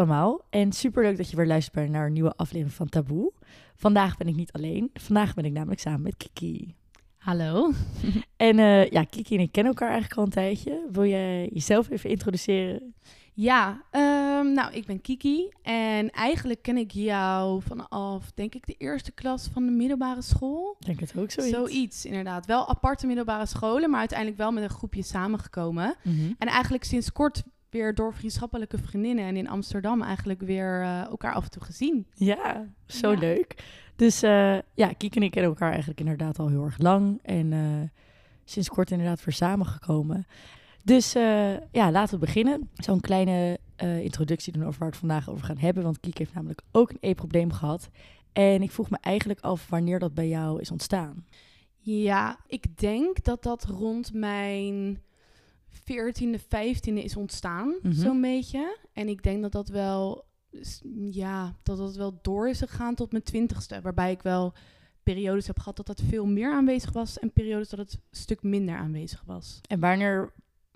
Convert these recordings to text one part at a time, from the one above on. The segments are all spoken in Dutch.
allemaal en superleuk dat je weer luistert naar een nieuwe aflevering van Taboe. Vandaag ben ik niet alleen, vandaag ben ik namelijk samen met Kiki. Hallo. En eh, ja, Kiki en ik kennen elkaar eigenlijk al een tijdje. Wil jij jezelf even introduceren? Ja, ehm, nou, ik ben Kiki en eigenlijk ken ik jou vanaf, denk ik, de eerste klas van de middelbare school. Denk het ook zoiets. Zoiets, inderdaad. Wel aparte middelbare scholen, maar uiteindelijk wel met een groepje samengekomen. Mhm. En eigenlijk sinds kort weer door vriendschappelijke vriendinnen en in Amsterdam eigenlijk weer eh, elkaar af en toe gezien. Ja, zo Ja. leuk. Dus eh, ja, Kiki en ik kennen elkaar eigenlijk inderdaad al heel erg lang. En eh, sinds kort inderdaad weer samengekomen. Dus ja, laten we beginnen. Zo'n kleine introductie doen over waar we het vandaag over gaan hebben. Want Kiki heeft namelijk ook een e-probleem gehad. En ik vroeg me eigenlijk af wanneer dat bij jou is ontstaan. Ja, ik denk dat dat rond mijn 14e, 15e is ontstaan, Mhm. zo'n beetje. En ik denk dat dat wel, ja, dat dat wel door is gegaan tot mijn 20ste. Waarbij ik wel periodes heb gehad dat dat veel meer aanwezig was en periodes dat het een stuk minder aanwezig was. En wanneer,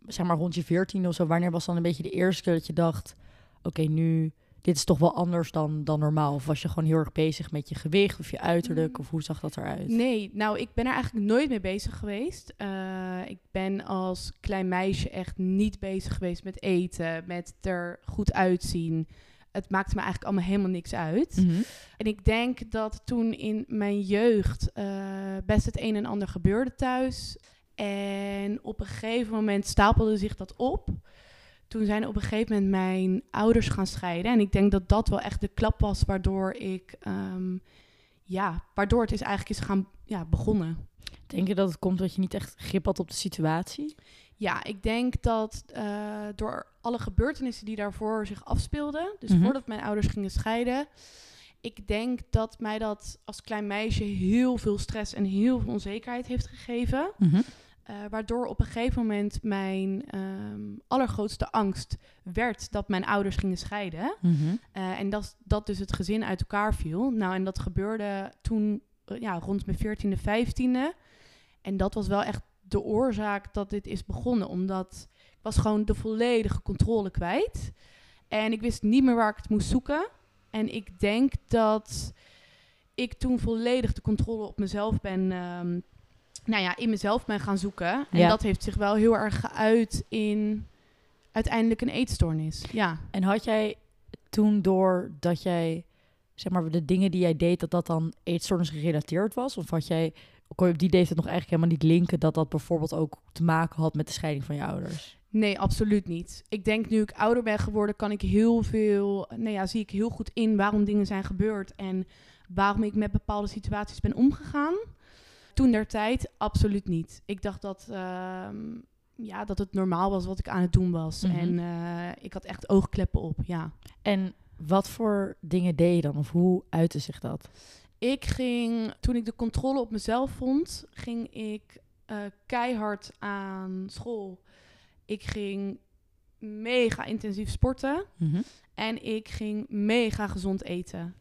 zeg maar rond je 14 of zo, wanneer was dan een beetje de eerste keer dat je dacht: oké, nu, dit is toch wel anders dan, dan normaal? Of was je gewoon heel erg bezig met je gewicht of je uiterlijk? Mm. Of hoe zag dat eruit? Nee, nou, ik ben er eigenlijk nooit mee bezig geweest. Eh, ik ben als klein meisje echt niet bezig geweest met eten, met er goed uitzien. Het maakte me eigenlijk allemaal helemaal niks uit. Mhm. En ik denk dat toen in mijn jeugd eh, best het een en ander gebeurde thuis. En op een gegeven moment stapelde zich dat op. Toen zijn op een gegeven moment mijn ouders gaan scheiden. En ik denk dat dat wel echt de klap was waardoor ik... ehm, ja, waardoor het is eigenlijk is gaan ja, begonnen. Denk je dat het komt dat je niet echt grip had op de situatie? Ja, ik denk dat eh, door alle gebeurtenissen die daarvoor zich afspeelden, dus Mhm. voordat mijn ouders gingen scheiden, ik denk dat mij dat als klein meisje heel veel stress en heel veel onzekerheid heeft gegeven. Eh, waardoor op een gegeven moment mijn ehm, allergrootste angst werd dat mijn ouders gingen scheiden. Mhm. Eh, en dat, dat dus het gezin uit elkaar viel. Nou, en dat gebeurde toen eh, ja, rond mijn 14e, 15e. En dat was wel echt de oorzaak dat dit is begonnen. Omdat ik was gewoon de volledige controle kwijt. En ik wist niet meer waar ik het moest zoeken. En ik denk dat ik toen volledig de controle op mezelf ben... ehm, nou ja, in mezelf ben gaan zoeken. En Ja. dat heeft zich wel heel erg geuit in uiteindelijk een eetstoornis. Ja. En had jij toen door dat jij, zeg maar, de dingen die jij deed, dat dat dan eetstoornis gerelateerd was? Of had jij, kon je op die leeftijd nog eigenlijk helemaal niet linken dat dat bijvoorbeeld ook te maken had met de scheiding van je ouders? Nee, absoluut niet. Ik denk nu ik ouder ben geworden, kan ik heel veel, nou ja, zie ik heel goed in waarom dingen zijn gebeurd en waarom ik met bepaalde situaties ben omgegaan. Toen der tijd, absoluut niet. Ik dacht dat, ehm, ja, dat het normaal was wat ik aan het doen was. Mhm. En eh, ik had echt oogkleppen op, ja. En wat voor dingen deed je dan? Of hoe uitte zich dat? Ik ging, toen ik de controle op mezelf vond, ging ik eh, keihard aan school. Ik ging mega intensief sporten. En ik ging mega gezond eten.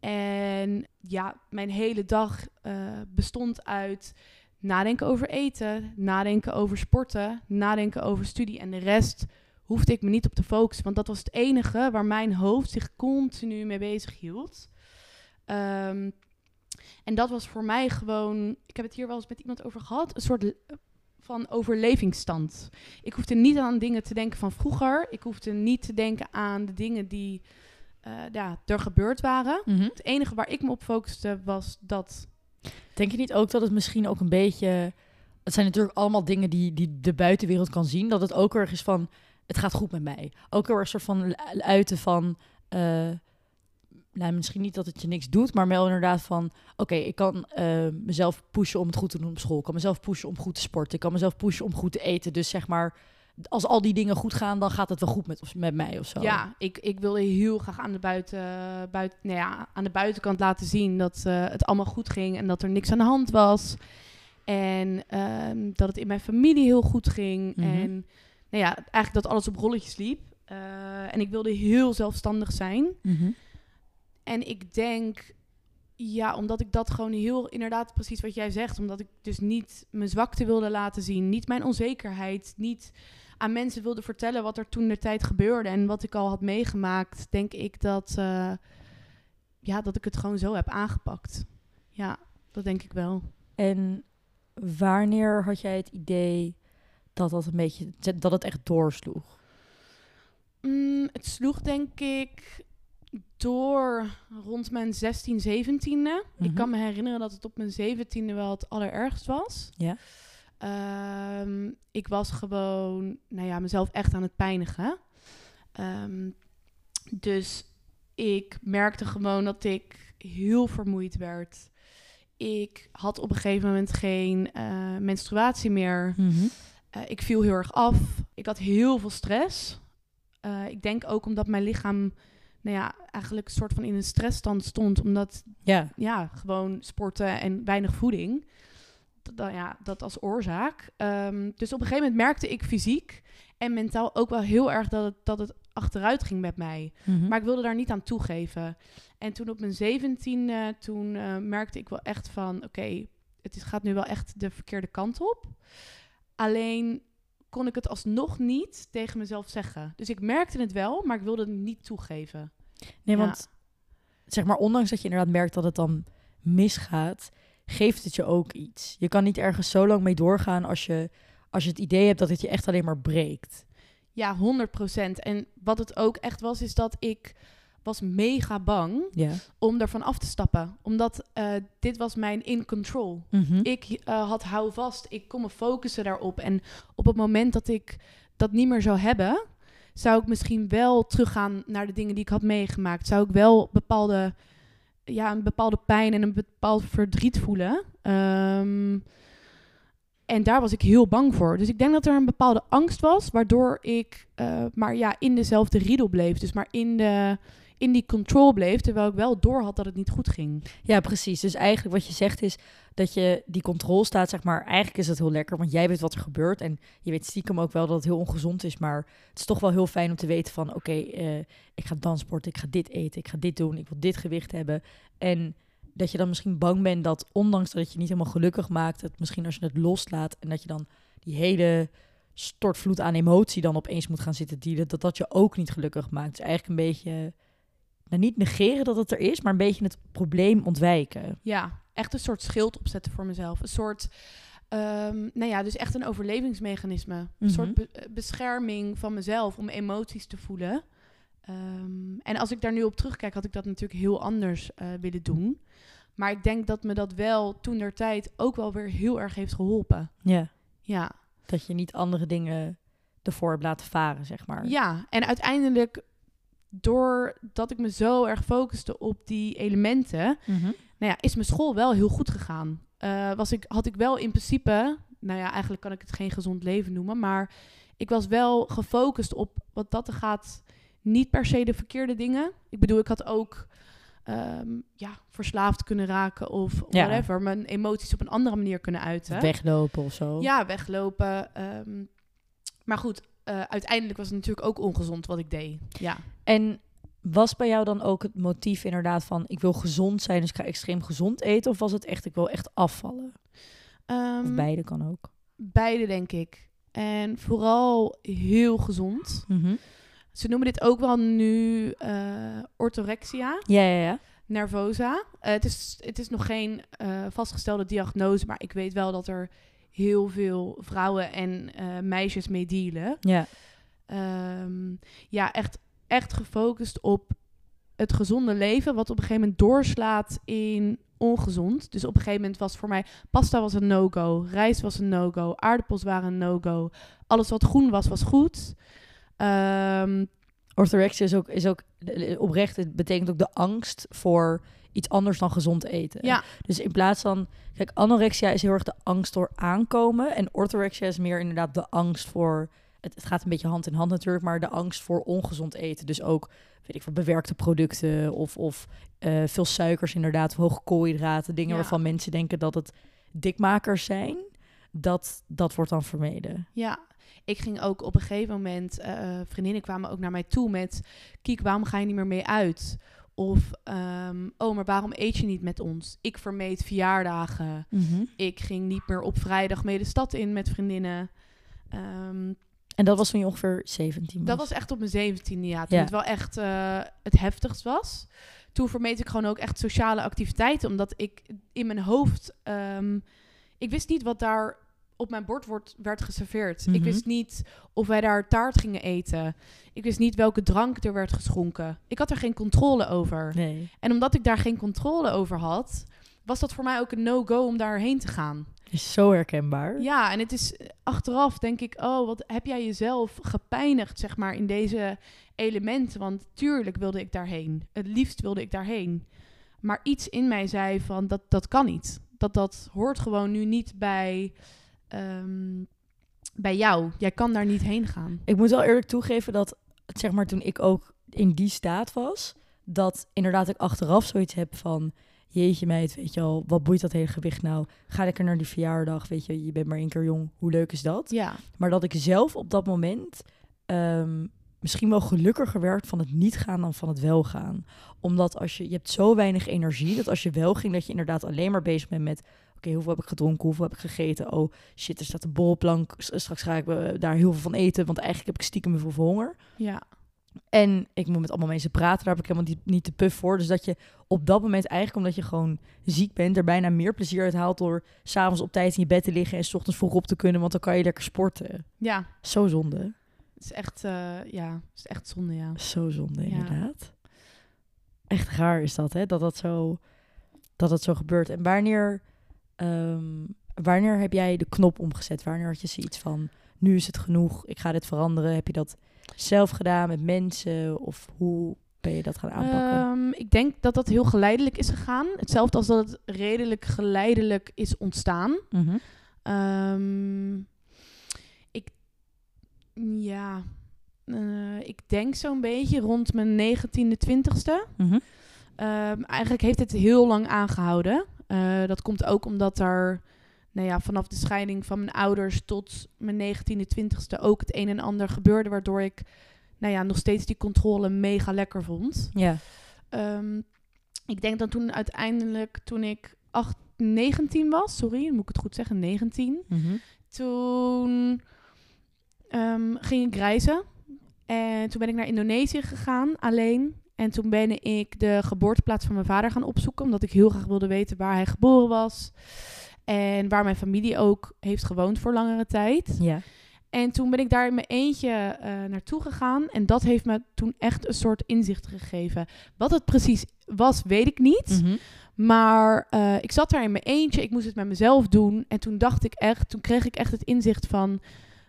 En ja, mijn hele dag eh, bestond uit nadenken over eten, nadenken over sporten, nadenken over studie. En de rest hoefde ik me niet op te focussen. Want dat was het enige waar mijn hoofd zich continu mee bezig hield. Ehm, en dat was voor mij gewoon, ik heb het hier wel eens met iemand over gehad, een soort van overlevingsstand. Ik hoefde niet aan dingen te denken van vroeger. Ik hoefde niet te denken aan de dingen die eh, ja, er gebeurd waren. Het enige waar ik me op focuste was dat. Denk je niet ook dat het misschien ook een beetje... Het zijn natuurlijk allemaal dingen die, die de buitenwereld kan zien. Dat het ook erg is van, het gaat goed met mij. Ook heel erg een soort van uiten van... eh, nou, misschien niet dat het je niks doet, maar wel inderdaad van... Oké, ik kan eh, mezelf pushen om het goed te doen op school. Ik kan mezelf pushen om goed te sporten. Ik kan mezelf pushen om goed te eten. Dus zeg maar, als al die dingen goed gaan, dan gaat het wel goed met, met mij of zo. Ja, ik, ik wilde heel graag aan de, buiten, buiten, nou ja, aan de buitenkant laten zien dat eh, het allemaal goed ging en dat er niks aan de hand was. En ehm, dat het in mijn familie heel goed ging. Mhm. En nou ja, eigenlijk dat alles op rolletjes liep. Eh, en ik wilde heel zelfstandig zijn. Mhm. En ik denk, ja, omdat ik dat gewoon heel, inderdaad precies wat jij zegt, omdat ik dus niet mijn zwakte wilde laten zien, niet mijn onzekerheid, niet aan mensen wilde vertellen wat er toen de tijd gebeurde en wat ik al had meegemaakt, denk ik dat, uh, ja, dat ik het gewoon zo heb aangepakt. Ja, dat denk ik wel. En wanneer had jij het idee dat dat een beetje dat het echt doorsloeg? Mm, het sloeg denk ik door rond mijn 16, 17e. Ik mhm. kan me herinneren dat het op mijn 17e wel het allerergst was. Ja. Um, ik was gewoon, nou ja, mezelf echt aan het pijnigen. Um, dus ik merkte gewoon dat ik heel vermoeid werd. Ik had op een gegeven moment geen uh, menstruatie meer. Mm -hmm. uh, ik viel heel erg af. Ik had heel veel stress. Uh, ik denk ook omdat mijn lichaam nou ja, eigenlijk een soort van in een stressstand stond. Omdat, ja, ja gewoon sporten en weinig voeding. Dat, ja, dat als oorzaak. Um, dus op een gegeven moment merkte ik fysiek en mentaal ook wel heel erg dat het, dat het achteruit ging met mij. Mm -hmm. Maar ik wilde daar niet aan toegeven. En toen op mijn zeventiende, toen uh, merkte ik wel echt van... oké, okay, het gaat nu wel echt de verkeerde kant op. Alleen kon ik het alsnog niet tegen mezelf zeggen. Dus ik merkte het wel, maar ik wilde het niet toegeven. Nee, ja. want zeg maar, ondanks dat je inderdaad merkt dat het dan misgaat, geeft het je ook iets. Je kan niet ergens zo lang mee doorgaan als je, als je het idee hebt dat het je echt alleen maar breekt. Ja, 100% En wat het ook echt was, is dat ik was mega bang om ervan af te stappen. Omdat uh, dit was mijn in control. Mm -hmm. Ik uh, had hou vast, ik kon me focussen daarop. En op het moment dat ik dat niet meer zou hebben, zou ik misschien wel teruggaan naar de dingen die ik had meegemaakt. Zou ik wel bepaalde, ja, een bepaalde pijn en een bepaald verdriet voelen. Um, en daar was ik heel bang voor. Dus ik denk dat er een bepaalde angst was, waardoor ik uh, maar ja, in dezelfde riedel bleef. Dus maar in de in die control bleef, terwijl ik wel door had dat het niet goed ging. Ja, precies. Dus eigenlijk wat je zegt is dat je die controle staat, zeg maar, eigenlijk is het heel lekker, want jij weet wat er gebeurt en je weet stiekem ook wel dat het heel ongezond is, maar het is toch wel heel fijn om te weten van, oké, uh, ik ga dansporten, ik ga dit eten, ik ga dit doen, ik wil dit gewicht hebben en dat je dan misschien bang bent dat, ondanks dat je niet helemaal gelukkig maakt, het misschien als je het loslaat en dat je dan die hele stortvloed aan emotie dan opeens moet gaan zitten dealen, dat dat je ook niet gelukkig maakt. Dus eigenlijk een beetje nou, niet negeren dat het er is, maar een beetje het probleem ontwijken. Ja, echt een soort schild opzetten voor mezelf. Een soort, um, nou ja, dus echt een overlevingsmechanisme. Een -hmm. soort be bescherming van mezelf om emoties te voelen. Um, en als ik daar nu op terugkijk, had ik dat natuurlijk heel anders uh, willen doen. Maar ik denk dat me dat wel toen der tijd ook wel weer heel erg heeft geholpen. Ja. Ja. Dat je niet andere dingen ervoor hebt laten varen, zeg maar. Ja, en uiteindelijk doordat ik me zo erg focuste op die elementen, -hmm. nou ja, is mijn school wel heel goed gegaan. Uh, was ik, had ik wel in principe, nou ja, eigenlijk kan ik het geen gezond leven noemen, maar ik was wel gefocust op wat dat er gaat, niet per se de verkeerde dingen. Ik bedoel, ik had ook um, ja, verslaafd kunnen raken of Ja. whatever, mijn emoties op een andere manier kunnen uiten. Weglopen of zo. Ja, weglopen. Um, maar goed, uh, uiteindelijk was het natuurlijk ook ongezond wat ik deed. Ja. En was bij jou dan ook het motief inderdaad van ik wil gezond zijn, dus ik ga extreem gezond eten? Of was het echt ik wil echt afvallen? Um, of beide kan ook. Beide denk ik. En vooral heel gezond. Mm -hmm. Ze noemen dit ook wel nu uh, orthorexia. Ja, ja, ja. Nervosa. Uh, het, is, het is nog geen uh, vastgestelde diagnose, maar ik weet wel dat er heel veel vrouwen en uh, meisjes mee dealen. Ja. Um, ja, echt, echt gefocust op het gezonde leven, wat op een gegeven moment doorslaat in ongezond. Dus op een gegeven moment was voor mij pasta was een no-go, rijst was een no-go, aardappels waren een no-go. Alles wat groen was, was goed. Um, Orthorexia is ook, is ook oprecht, het betekent ook de angst voor iets anders dan gezond eten. Ja. Dus in plaats van, kijk, anorexia is heel erg de angst door aankomen en orthorexia is meer inderdaad de angst voor, het, het gaat een beetje hand in hand natuurlijk, maar de angst voor ongezond eten. Dus ook, weet ik veel, bewerkte producten of, of uh, veel suikers inderdaad, hoge koolhydraten, dingen Ja. waarvan mensen denken dat het dikmakers zijn. Dat, dat wordt dan vermeden. Ja, ik ging ook op een gegeven moment, uh, vriendinnen kwamen ook naar mij toe met, Kiek, waarom ga je niet meer mee uit? Of, um, oh, maar waarom eet je niet met ons? Ik vermeed verjaardagen. Mm -hmm. Ik ging niet meer op vrijdag mee de stad in met vriendinnen. Um, En dat was toen je ongeveer 17 was? Dat was echt op mijn 17e jaar. Toen Ja. het wel echt eh, het heftigst was. Toen vermeed ik gewoon ook echt sociale activiteiten. Omdat ik in mijn hoofd... ehm, ik wist niet wat daar op mijn bord wordt, werd geserveerd. Ik Mhm. wist niet of wij daar taart gingen eten. Ik wist niet welke drank er werd geschonken. Ik had er geen controle over. Nee. En omdat ik daar geen controle over had... was dat voor mij ook een no-go om daarheen te gaan. Is zo herkenbaar. Ja, en het is eh, achteraf denk ik, oh, wat heb jij jezelf gepijnigd, zeg maar, in deze elementen? Want tuurlijk wilde ik daarheen. Het liefst wilde ik daarheen. Maar iets in mij zei van, dat, dat kan niet. Dat dat hoort gewoon nu niet bij, ehm, bij jou. Jij kan daar niet heen gaan. Ik moet wel eerlijk toegeven dat, zeg maar, toen ik ook in die staat was, dat inderdaad ik achteraf zoiets heb van, jeetje meid, weet je al, wat boeit dat hele gewicht nou? Ga lekker naar die verjaardag, weet je, je bent maar één keer jong, hoe leuk is dat? Ja, Maar dat ik zelf op dat moment ehm, misschien wel gelukkiger werd van het niet gaan dan van het wel gaan. Omdat als je, je hebt zo weinig energie, dat als je wel ging, dat je inderdaad alleen maar bezig bent met, oké, hoeveel heb ik gedronken, hoeveel heb ik gegeten? Oh shit, er staat een bolplank, S- straks ga ik eh, daar heel veel van eten, want eigenlijk heb ik stiekem heel veel honger. ja, En ik moet met allemaal mensen praten, daar heb ik helemaal niet, niet te puff voor. Dus dat je op dat moment eigenlijk, omdat je gewoon ziek bent, er bijna meer plezier uit haalt door s'avonds op tijd in je bed te liggen en s ochtends vroeg op te kunnen, want dan kan je lekker sporten. ja. Zo zonde. Het is echt, eh, ja, het is echt zonde, ja. Zo zonde, Ja. inderdaad. Echt raar is dat, hè? Dat dat zo, dat dat zo gebeurt. En wanneer, ehm, wanneer heb jij de knop omgezet? Wanneer had je zoiets van, nu is het genoeg, ik ga dit veranderen? Heb je dat zelf gedaan met mensen? Of hoe ben je dat gaan aanpakken? Ehm, ik denk dat dat heel geleidelijk is gegaan. Hetzelfde als dat het redelijk geleidelijk is ontstaan. Mhm. Ehm, ik, ja, eh, ik denk zo'n beetje rond mijn 19e, 20ste. Mhm. Eigenlijk heeft het heel lang aangehouden. Eh, dat komt ook omdat er, nou ja, vanaf de scheiding van mijn ouders tot mijn 19e, 20ste ook het een en ander gebeurde, waardoor ik, nou ja, nog steeds die controle mega lekker vond. Ja. Ehm, ik denk dat toen uiteindelijk, toen ik 8, 19 was, sorry, moet ik het goed zeggen, 19. Mhm. Toen ehm, ging ik reizen. En toen ben ik naar Indonesië gegaan, alleen. En toen ben ik de geboorteplaats van mijn vader gaan opzoeken, omdat ik heel graag wilde weten waar hij geboren was. En waar mijn familie ook heeft gewoond voor langere tijd. Ja. En toen ben ik daar in mijn eentje eh, naartoe gegaan. En dat heeft me toen echt een soort inzicht gegeven. Wat het precies was, weet ik niet. Mhm. Maar eh, ik zat daar in mijn eentje. Ik moest het met mezelf doen. En toen dacht ik echt, toen kreeg ik echt het inzicht van...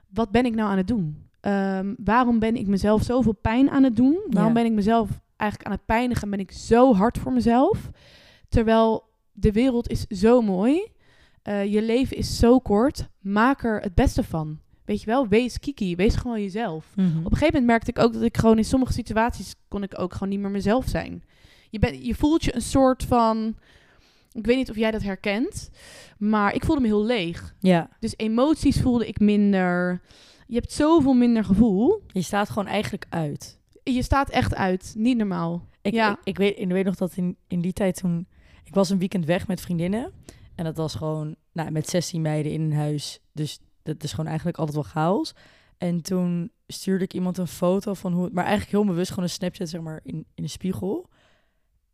Wat ben ik nou aan het doen? Ehm, waarom ben ik mezelf zoveel pijn aan het doen? Waarom Ja. ben ik mezelf eigenlijk aan het pijnigen? Ben ik zo hard voor mezelf? Terwijl de wereld is zo mooi. Eh, je leven is zo kort. Maak er het beste van. Weet je wel, wees kiki. Wees gewoon jezelf. Mhm. Op een gegeven moment merkte ik ook dat ik gewoon in sommige situaties kon ik ook gewoon niet meer mezelf zijn. Je, bent, je voelt je een soort van. Ik weet niet of jij dat herkent, maar ik voelde me heel leeg. Ja. Dus emoties voelde ik minder. Je hebt zoveel minder gevoel. Je staat gewoon eigenlijk uit. Je staat echt uit. Niet normaal. Ik, Ja. ik, ik weet, ik weet nog dat in, in die tijd toen... Ik was een weekend weg met vriendinnen. En dat was gewoon nou, met 16 meiden in een huis. Dus dat is gewoon eigenlijk altijd wel chaos. En toen stuurde ik iemand een foto van hoe... het- Maar eigenlijk heel bewust gewoon een Snapchat, zeg maar, in, in de spiegel.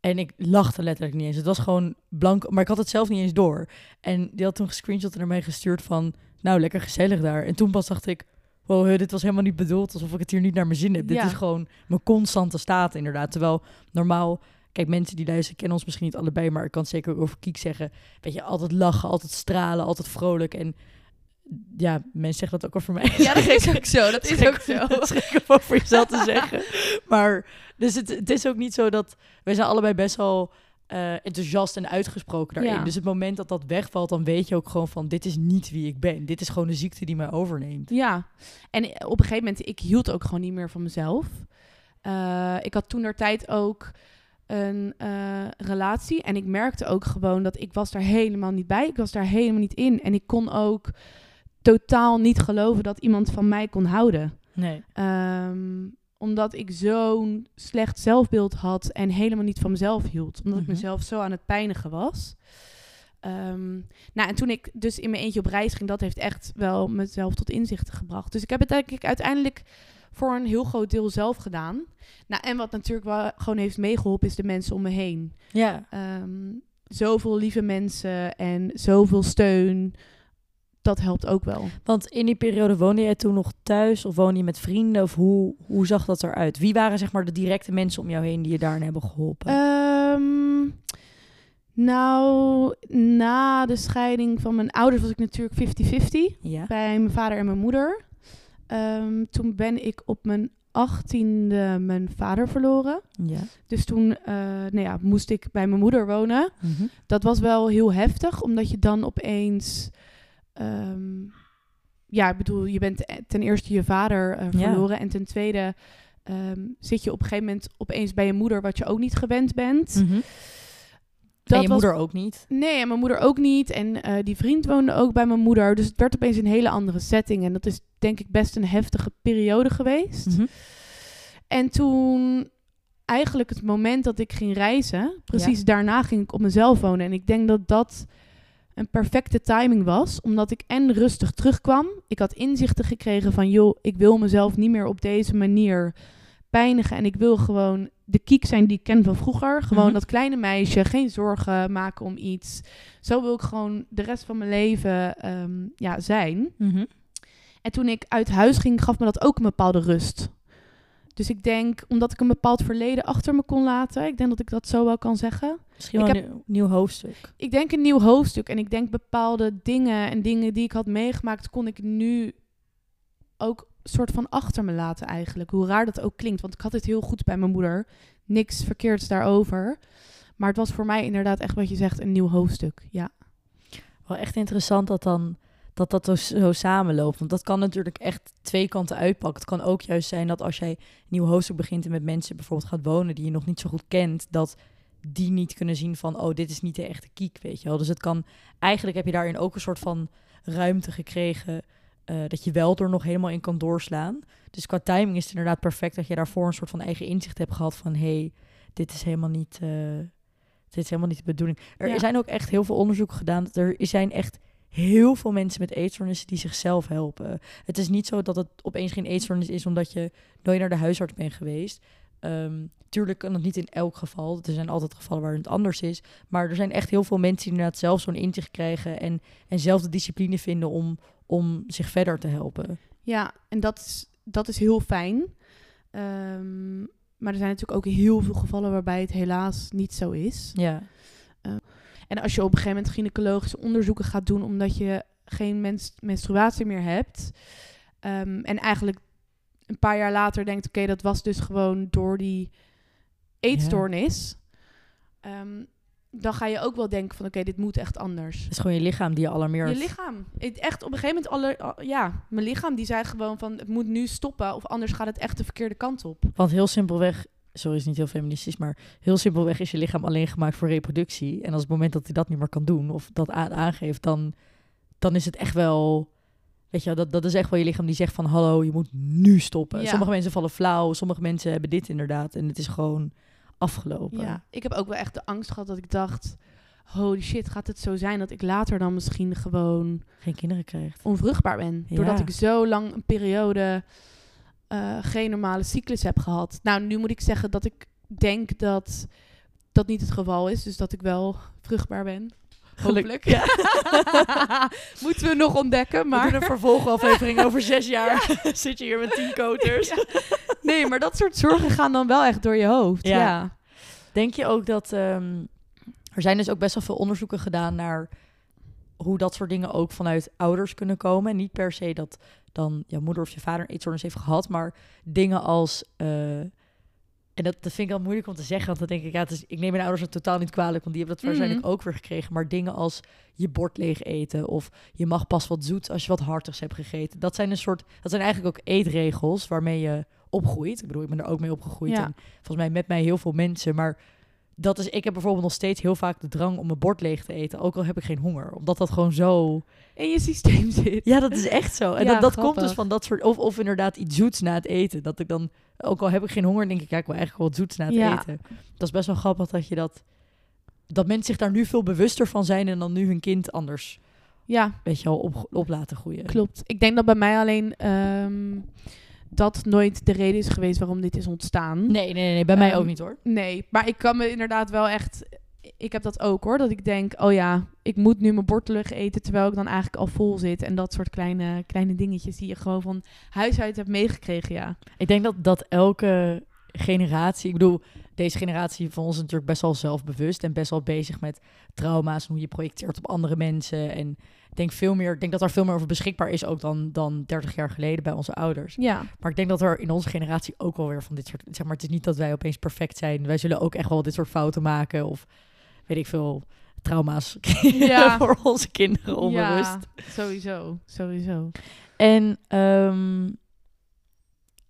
En ik lachte letterlijk niet eens. Het was gewoon blank, maar ik had het zelf niet eens door. En die had toen gescreenshot naar mij gestuurd van... Nou, lekker gezellig daar. En toen pas dacht ik... Wow, dit was helemaal niet bedoeld alsof ik het hier niet naar mijn zin heb. Dit is gewoon mijn constante staat inderdaad. Terwijl normaal... Kijk, mensen die luisteren kennen ons misschien niet allebei... maar ik kan het zeker over Kiek zeggen. Weet je, altijd lachen, altijd stralen, altijd vrolijk. En ja, mensen zeggen dat ook over mij. Ja, dat is ook zo. Dat is ook zo. Het is om over jezelf te zeggen. Maar dus het, het is ook niet zo dat... Wij zijn allebei best wel eh, enthousiast en uitgesproken daarin. Ja. Dus het moment dat dat wegvalt, dan weet je ook gewoon van... dit is niet wie ik ben. Dit is gewoon de ziekte die mij overneemt. Ja, en op een gegeven moment, ik hield ook gewoon niet meer van mezelf. Eh, ik had toen tijd ook een eh, relatie en ik merkte ook gewoon dat ik was daar helemaal niet bij. Ik was daar helemaal niet in en ik kon ook totaal niet geloven dat iemand van mij kon houden. Nee. Ehm, omdat ik zo'n slecht zelfbeeld had en helemaal niet van mezelf hield. Omdat Mhm. ik mezelf zo aan het pijnigen was. Ehm, nou, en toen ik dus in mijn eentje op reis ging, dat heeft echt wel mezelf tot inzichten gebracht. Dus ik heb het eigenlijk uiteindelijk voor een heel groot deel zelf gedaan. Nou, en wat natuurlijk wel gewoon heeft meegeholpen, is de mensen om me heen. Ja. Ehm, zoveel lieve mensen en zoveel steun. Dat helpt ook wel. Want in die periode woonde jij toen nog thuis of woonde je met vrienden? Of hoe, hoe zag dat eruit? Wie waren zeg maar de directe mensen om jou heen die je daarin hebben geholpen? Ehm, nou, na de scheiding van mijn ouders was ik natuurlijk 50-50 ja. bij mijn vader en mijn moeder. Ehm, toen ben ik op mijn achttiende mijn vader verloren. Ja. Dus toen eh, nou ja, moest ik bij mijn moeder wonen. Mhm. Dat was wel heel heftig, omdat je dan opeens... ehm, ja, ik bedoel, je bent ten eerste je vader eh, Ja. verloren. En ten tweede ehm, zit je op een gegeven moment opeens bij je moeder... wat je ook niet gewend bent. Mhm. Dat en je was- moeder ook niet. Nee, en mijn moeder ook niet. En eh, die vriend woonde ook bij mijn moeder. Dus het werd opeens een hele andere setting. En dat is denk ik best een heftige periode geweest. Mhm. En toen eigenlijk het moment dat ik ging reizen, precies daarna ging ik op mezelf wonen. En ik denk dat dat een perfecte timing was, omdat ik en rustig terugkwam. Ik had inzichten gekregen van, joh, ik wil mezelf niet meer op deze manier pijnigen. En ik wil gewoon de kiek zijn die ik ken van vroeger. Gewoon Mhm. dat kleine meisje, geen zorgen maken om iets. Zo wil ik gewoon de rest van mijn leven ehm, ja, zijn. Mhm. En toen ik uit huis ging, gaf me dat ook een bepaalde rust. Dus ik denk, omdat ik een bepaald verleden achter me kon laten, ik denk dat ik dat zo wel kan zeggen. Misschien Ik wel een nieuw, nieuw hoofdstuk. Ik denk een nieuw hoofdstuk en ik denk bepaalde dingen en dingen die ik had meegemaakt, kon ik nu ook soort van achter me laten eigenlijk. Hoe raar dat ook klinkt, want ik had het heel goed bij mijn moeder. Niks verkeerds daarover. Maar het was voor mij inderdaad echt wat je zegt, een nieuw hoofdstuk. Ja. Wel echt interessant dat dan dat dat zo, zo samenloopt. Want dat kan natuurlijk echt twee kanten uitpakken. Het kan ook juist zijn dat als jij een nieuw hoofdstuk begint en met mensen bijvoorbeeld gaat wonen die je nog niet zo goed kent, dat die niet kunnen zien van, oh, dit is niet de echte kiek, weet je wel. Dus het kan, eigenlijk heb je daarin ook een soort van ruimte gekregen eh, dat je wel er nog helemaal in kan doorslaan. Dus qua timing is het inderdaad perfect dat je daarvoor een soort van eigen inzicht hebt gehad van, hey, dit is helemaal niet, eh, dit is helemaal niet de bedoeling. Er Ja. zijn ook echt heel veel onderzoeken gedaan. Er zijn echt heel veel mensen met eetstoornissen die zichzelf helpen. Het is niet zo dat het opeens geen eetstoornis is omdat je nooit naar de huisarts bent geweest. Ehm, tuurlijk kan dat niet in elk geval. Er zijn altijd gevallen waar het anders is. Maar er zijn echt heel veel mensen die inderdaad zelf zo'n inzicht krijgen en, en zelf de discipline vinden om, om zich verder te helpen. Ja, en dat is, dat is heel fijn. Ehm, maar er zijn natuurlijk ook heel veel gevallen waarbij het helaas niet zo is. Ja. En als je op een gegeven moment gynaecologische onderzoeken gaat doen omdat je geen mens menstruatie meer hebt. ehm, en eigenlijk een paar jaar later denkt, oké, dat was dus gewoon door die eetstoornis. ehm, dan ga je ook wel denken van, oké, dit moet echt anders. Het is gewoon je lichaam die je alarmeert. Je lichaam. Echt op een gegeven moment, alle, al- ja, mijn lichaam die zei gewoon van, het moet nu stoppen of anders gaat het echt de verkeerde kant op. Want heel simpelweg, sorry is niet heel feministisch, maar heel simpelweg is je lichaam alleen gemaakt voor reproductie. En als het moment dat hij dat niet meer kan doen of dat aangeeft, dan, dan is het echt wel, weet je, wel, dat, dat is echt wel je lichaam die zegt van hallo, je moet nu stoppen. Ja. Sommige mensen vallen flauw, sommige mensen hebben dit inderdaad en het is gewoon afgelopen. Ja, ik heb ook wel echt de angst gehad dat ik dacht, holy shit, gaat het zo zijn dat ik later dan misschien gewoon Geen kinderen krijgt. onvruchtbaar ben. Ja. Doordat ik zo lang een periode eh, geen normale cyclus heb gehad. Nou, nu moet ik zeggen dat ik denk dat dat niet het geval is. Dus dat ik wel vruchtbaar ben. Hopelijk. Ja. Moeten we nog ontdekken, Maar... een vervolgaflevering over zes jaar. Zit je hier met tien koters. Nee, maar dat soort zorgen gaan dan wel echt door je hoofd. Ja. Ja. Denk je ook dat... ehm, er zijn dus ook best wel veel onderzoeken gedaan naar hoe dat soort dingen ook vanuit ouders kunnen komen. En niet per se dat dan jouw moeder of je vader een eetstoornis heeft gehad, maar dingen als... eh, en dat, dat vind ik wel moeilijk om te zeggen, want dan denk ik, ja, het is, ik neem mijn ouders het totaal niet kwalijk, want die hebben dat Mhm. waarschijnlijk ook weer gekregen. Maar dingen als je bord leeg eten of je mag pas wat zoet als je wat hartigs hebt gegeten. Dat zijn een soort, dat zijn eigenlijk ook eetregels waarmee je opgroeit. Ik bedoel, ik ben er ook mee opgegroeid Ja. en volgens mij met mij heel veel mensen, maar dat is, ik heb bijvoorbeeld nog steeds heel vaak de drang om mijn bord leeg te eten, ook al heb ik geen honger, omdat dat gewoon zo. In je systeem zit. Ja, dat is echt zo. En Ja, dat, dat komt dus van dat soort, of, of inderdaad iets zoets na het eten, dat ik dan, ook al heb ik geen honger, denk ik, ja, ik wil eigenlijk wel wat zoets na het Ja. eten. Dat is best wel grappig dat je dat dat mensen zich daar nu veel bewuster van zijn en dan nu hun kind anders, Ja, weet je wel, op, op laten groeien. klopt. Ik denk dat bij mij alleen ehm, dat nooit de reden is geweest waarom dit is ontstaan. Nee, nee, nee, nee, bij mij Ehm, ook niet hoor. Nee, maar ik kan me inderdaad wel echt... Ik heb dat ook hoor, dat ik denk, oh ja, ik moet nu mijn bord terug eten terwijl ik dan eigenlijk al vol zit. En dat soort kleine, kleine dingetjes die je gewoon van huis uit hebt meegekregen, ja. Ik denk dat, dat elke generatie, ik bedoel, deze generatie van ons is natuurlijk best wel zelfbewust en best wel bezig met trauma's en hoe je projecteert op andere mensen. En denk veel meer, ik denk dat er veel meer over beschikbaar is ook dan, dan 30 jaar geleden bij onze ouders. Ja, Maar ik denk dat er in onze generatie ook wel weer van dit soort, zeg maar, het is niet dat wij opeens perfect zijn. Wij zullen ook echt wel dit soort fouten maken of weet ik veel trauma's Ja. voor onze kinderen onbewust. ja sowieso, sowieso. En ehm,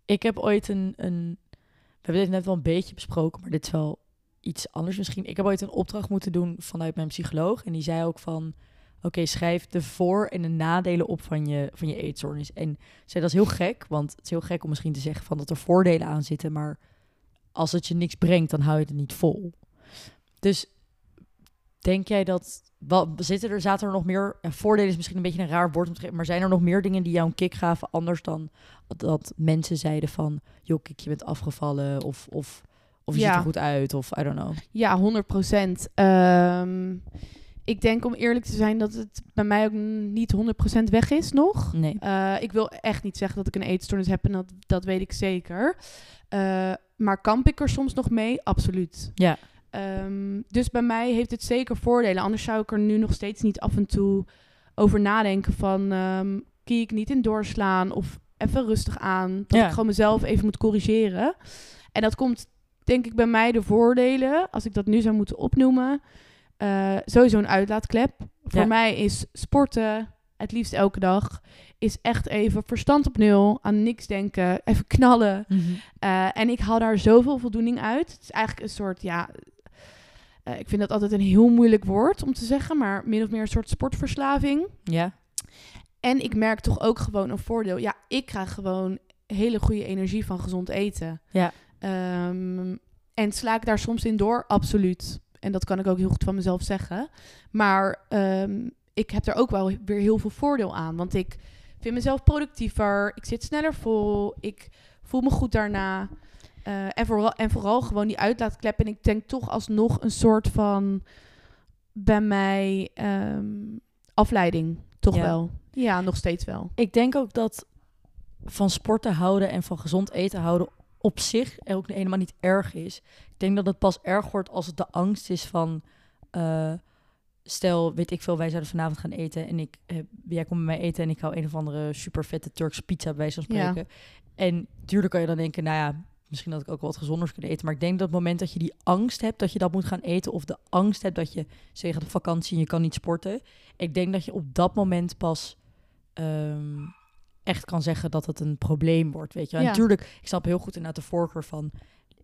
ik heb ooit een, een. We hebben dit net wel een beetje besproken, maar dit is wel iets anders misschien. Ik heb ooit een opdracht moeten doen vanuit mijn psycholoog. En die zei ook van. Oké, schrijf de voor- en de nadelen op van je, van je eetstoornis. En zei dat is heel gek, want het is heel gek om misschien te zeggen van dat er voordelen aan zitten, maar als het je niks brengt, dan hou je het niet vol. Dus denk jij dat wat zitten er zaten er nog meer en voordelen is misschien een beetje een raar woord om te geven, maar zijn er nog meer dingen die jou een kick gaven anders dan dat mensen zeiden van joh kik je bent afgevallen of of of je Ja. ziet er goed uit of I don't know. Ja, 100 procent. Ehm, ik denk om eerlijk te zijn dat het bij mij ook niet 100% weg is nog. Nee. Eh, ik wil echt niet zeggen dat ik een eetstoornis heb en dat, dat weet ik zeker. Eh, maar kamp ik er soms nog mee? Absoluut. Ja. Ehm, dus bij mij heeft het zeker voordelen. Anders zou ik er nu nog steeds niet af en toe over nadenken van... ehm kiek niet in doorslaan of even rustig aan. Dat Ja. ik gewoon mezelf even moet corrigeren. En dat komt denk ik bij mij de voordelen, als ik dat nu zou moeten opnoemen... eh, sowieso een uitlaatklep. Voor Ja. mij is sporten, het liefst elke dag, is echt even verstand op nul, aan niks denken, even knallen. Eh, en ik haal daar zoveel voldoening uit. Het is eigenlijk een soort, ja, eh, ik vind dat altijd een heel moeilijk woord om te zeggen, maar min of meer een soort sportverslaving. Ja. En ik merk toch ook gewoon een voordeel. Ja, ik krijg gewoon hele goede energie van gezond eten. Ja. Ehm, en sla ik daar soms in door? Absoluut. En dat kan ik ook heel goed van mezelf zeggen. Maar ehm, ik heb er ook wel weer heel veel voordeel aan. Want ik vind mezelf productiever. Ik zit sneller vol. Ik voel me goed daarna. Eh, en, vooral, en vooral gewoon die uitlaatklep. En ik denk toch alsnog een soort van bij mij ehm, afleiding. Toch Ja. wel. Ja, nog steeds wel. Ik denk ook dat van sporten houden en van gezond eten houden op zich ook helemaal niet erg is. Ik denk dat het pas erg wordt als het de angst is van... eh, stel, weet ik veel, wij zouden vanavond gaan eten... en ik, eh, jij komt bij mij eten en ik hou een of andere super vette Turkse pizza bij wijze van Ja. spreken. En tuurlijk kan je dan denken, nou ja, misschien dat ik ook wel wat gezonders kunnen eten. Maar ik denk dat het moment dat je die angst hebt dat je dat moet gaan eten... of de angst hebt dat je, zeg op vakantie en je kan niet sporten... ik denk dat je op dat moment pas... ehm, echt kan zeggen dat het een probleem wordt, weet je. Ja. Natuurlijk, ik snap heel goed inderdaad de voorkeur van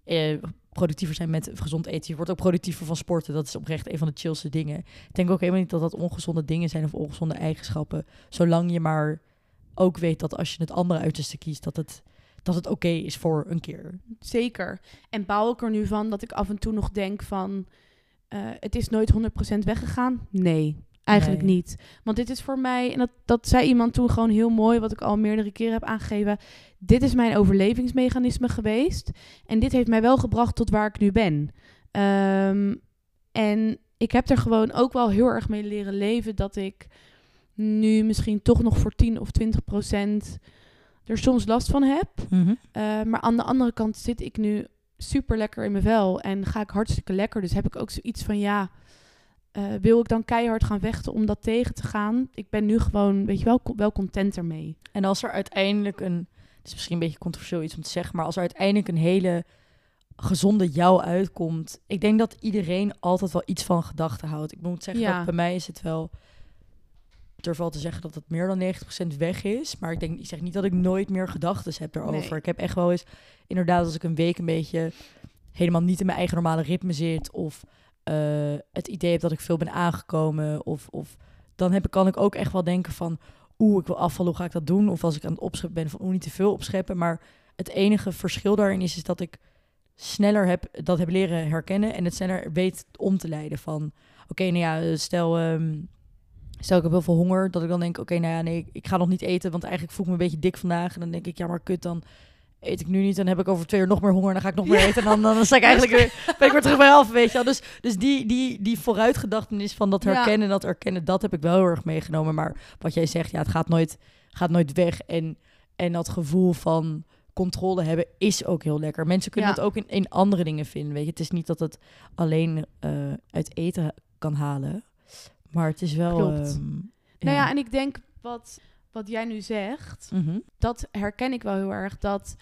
eh, productiever zijn met gezond eten. Je wordt ook productiever van sporten. Dat is oprecht een van de chillste dingen. Ik denk ook helemaal niet dat dat ongezonde dingen zijn of ongezonde eigenschappen. Zolang je maar ook weet dat als je het andere uiterste kiest, dat het, dat het oké is voor een keer. Zeker. En bouw ik er nu van dat ik af en toe nog denk van... eh, het is nooit 100% weggegaan? Nee, eigenlijk Nee. niet. Want dit is voor mij... En dat, dat zei iemand toen gewoon heel mooi... wat ik al meerdere keren heb aangegeven. Dit is mijn overlevingsmechanisme geweest. En dit heeft mij wel gebracht tot waar ik nu ben. Ehm, en ik heb er gewoon ook wel heel erg mee leren leven... dat ik nu misschien toch nog voor 10 of 20 procent... er soms last van heb. Uh, maar aan de andere kant zit ik nu super lekker in mijn vel en ga ik hartstikke lekker. Dus heb ik ook zoiets van ja, uh, wil ik dan keihard gaan vechten om dat tegen te gaan? Ik ben nu gewoon, weet je wel, wel content ermee. En als er uiteindelijk een, het is misschien een beetje controversieel iets om te zeggen, maar als er uiteindelijk een hele gezonde jou uitkomt, ik denk dat iedereen altijd wel iets van gedachten houdt. Ik moet zeggen Ja. dat bij mij is het wel, ik durf wel te zeggen dat het meer dan 90% weg is, maar ik denk, ik zeg niet dat ik nooit meer gedachten heb daarover. Nee. Ik heb echt wel eens, inderdaad, als ik een week een beetje helemaal niet in mijn eigen normale ritme zit of eh, het idee heb dat ik veel ben aangekomen of, of dan heb, kan ik ook echt wel denken van oeh, ik wil afvallen, hoe ga ik dat doen? Of als ik aan het opscheppen ben, van niet te veel opscheppen. Maar het enige verschil daarin is, is dat ik sneller heb, dat heb leren herkennen en het sneller weet om te leiden van, oké, nou ja, stel, ehm, stel ik heb heel veel honger, dat ik dan denk, oké, nou ja, nee, ik ga nog niet eten, want eigenlijk voel ik me een beetje dik vandaag. En dan denk ik, ja, maar kut, dan eet ik nu niet, dan heb ik over twee uur nog meer honger, dan ga ik nog meer eten. En dan, dan, sta ik eigenlijk weer, ben ik weer terug bij half, weet je wel. Dus, dus die, die, die vooruitgedachtenis van dat herkennen, dat erkennen, dat heb ik wel heel erg meegenomen. Maar wat jij zegt, ja, het gaat nooit, gaat nooit weg. En, en dat gevoel van controle hebben is ook heel lekker. Mensen kunnen het ook in, in andere dingen vinden, weet je. Het is niet dat het alleen uh, uit eten kan halen, maar het is wel... Klopt. Ehm, nou ja, en ik denk wat, wat jij nu zegt, mhm. dat herken ik wel heel erg, dat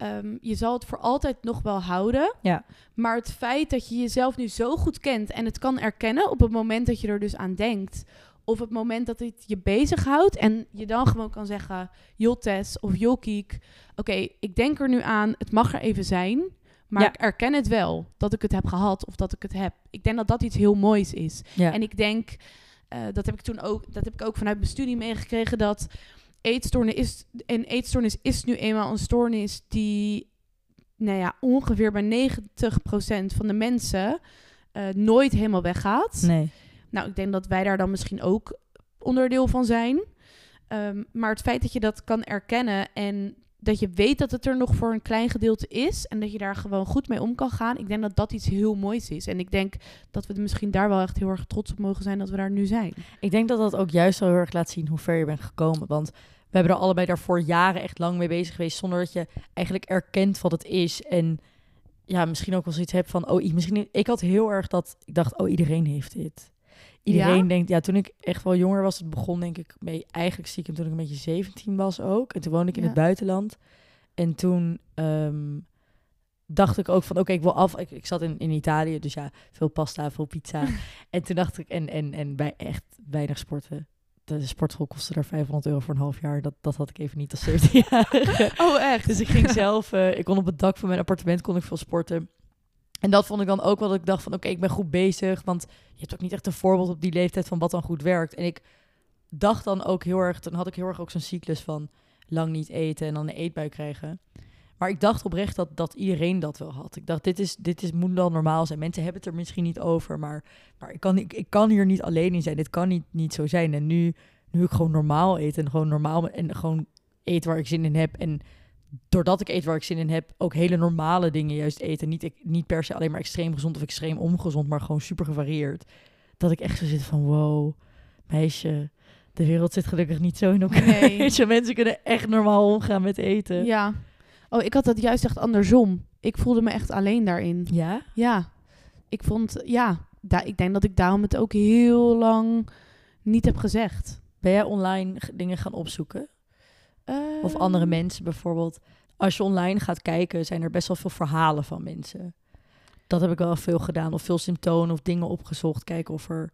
Ehm, je zal het voor altijd nog wel houden. Ja. Maar het feit dat je jezelf nu zo goed kent en het kan erkennen op het moment dat je er dus aan denkt. Of het moment dat het je bezighoudt en je dan gewoon kan zeggen, joh Tess of joh Kiek, oké, ik denk er nu aan, het mag er even zijn. Maar ik erken het wel, dat ik het heb gehad of dat ik het heb. Ik denk dat dat iets heel moois is. Ja. En ik denk, uh, dat heb ik toen ook, dat heb ik ook vanuit mijn studie meegekregen, dat eetstoornis is, een eetstoornis is nu eenmaal een stoornis die, nou ja, ongeveer bij 90% van de mensen uh, nooit helemaal weggaat. Nee. Nou, ik denk dat wij daar dan misschien ook onderdeel van zijn. Um, maar het feit dat je dat kan erkennen en dat je weet dat het er nog voor een klein gedeelte is en dat je daar gewoon goed mee om kan gaan. Ik denk dat dat iets heel moois is. En ik denk dat we misschien daar wel echt heel erg trots op mogen zijn dat we daar nu zijn. Ik denk dat dat ook juist wel heel erg laat zien hoe ver je bent gekomen. Want we hebben er allebei daarvoor jaren echt lang mee bezig geweest zonder dat je eigenlijk erkent wat het is. En ja, misschien ook wel zoiets hebt van, oh, misschien, ik had heel erg dat, ik dacht, oh, iedereen heeft dit. Iedereen denkt, ja, toen ik echt wel jonger was, het begon denk ik mee eigenlijk stiekem toen ik een beetje 17 was ook. En toen woonde ik in het buitenland. En toen ehm, dacht ik ook van, oké, ik wil af. Ik, ik, zat in, in Italië, dus ja, veel pasta, veel pizza. en toen dacht ik, en, en, en bij echt weinig sporten. De sportschool kostte daar 500 euro voor een half jaar. Dat, dat had ik even niet als 17-jarige. Oh, echt? Dus ik ging zelf, uh, ik kon op het dak van mijn appartement kon ik veel sporten. En dat vond ik dan ook wel dat ik dacht van oké, ik ben goed bezig. Want je hebt ook niet echt een voorbeeld op die leeftijd van wat dan goed werkt. En ik dacht dan ook heel erg, dan had ik heel erg ook zo'n cyclus van lang niet eten en dan een eetbui krijgen. Maar ik dacht oprecht dat, dat iedereen dat wel had. Ik dacht, dit, is, dit is, moet wel normaal zijn. Mensen hebben het er misschien niet over, maar, maar ik, kan, ik, ik kan hier niet alleen in zijn. Dit kan niet, niet zo zijn. En nu, nu ik gewoon normaal eet en gewoon normaal en gewoon eet waar ik zin in heb en doordat ik eet waar ik zin in heb, ook hele normale dingen juist eten. Niet, niet per se alleen maar extreem gezond of extreem ongezond, maar gewoon super gevarieerd. Dat ik echt zo zit van, wow, meisje, de wereld zit gelukkig niet zo in elkaar. Nee. mensen kunnen echt normaal omgaan met eten. Ja. Oh, ik had dat juist echt andersom. Ik voelde me echt alleen daarin. Ja? Ja. Ik vond, ja, da ik denk dat ik daarom het ook heel lang niet heb gezegd. Ben jij online dingen gaan opzoeken? Of andere Ehm. mensen bijvoorbeeld. Als je online gaat kijken, zijn er best wel veel verhalen van mensen. Dat heb ik wel veel gedaan. Of veel symptomen of dingen opgezocht. Kijken of er...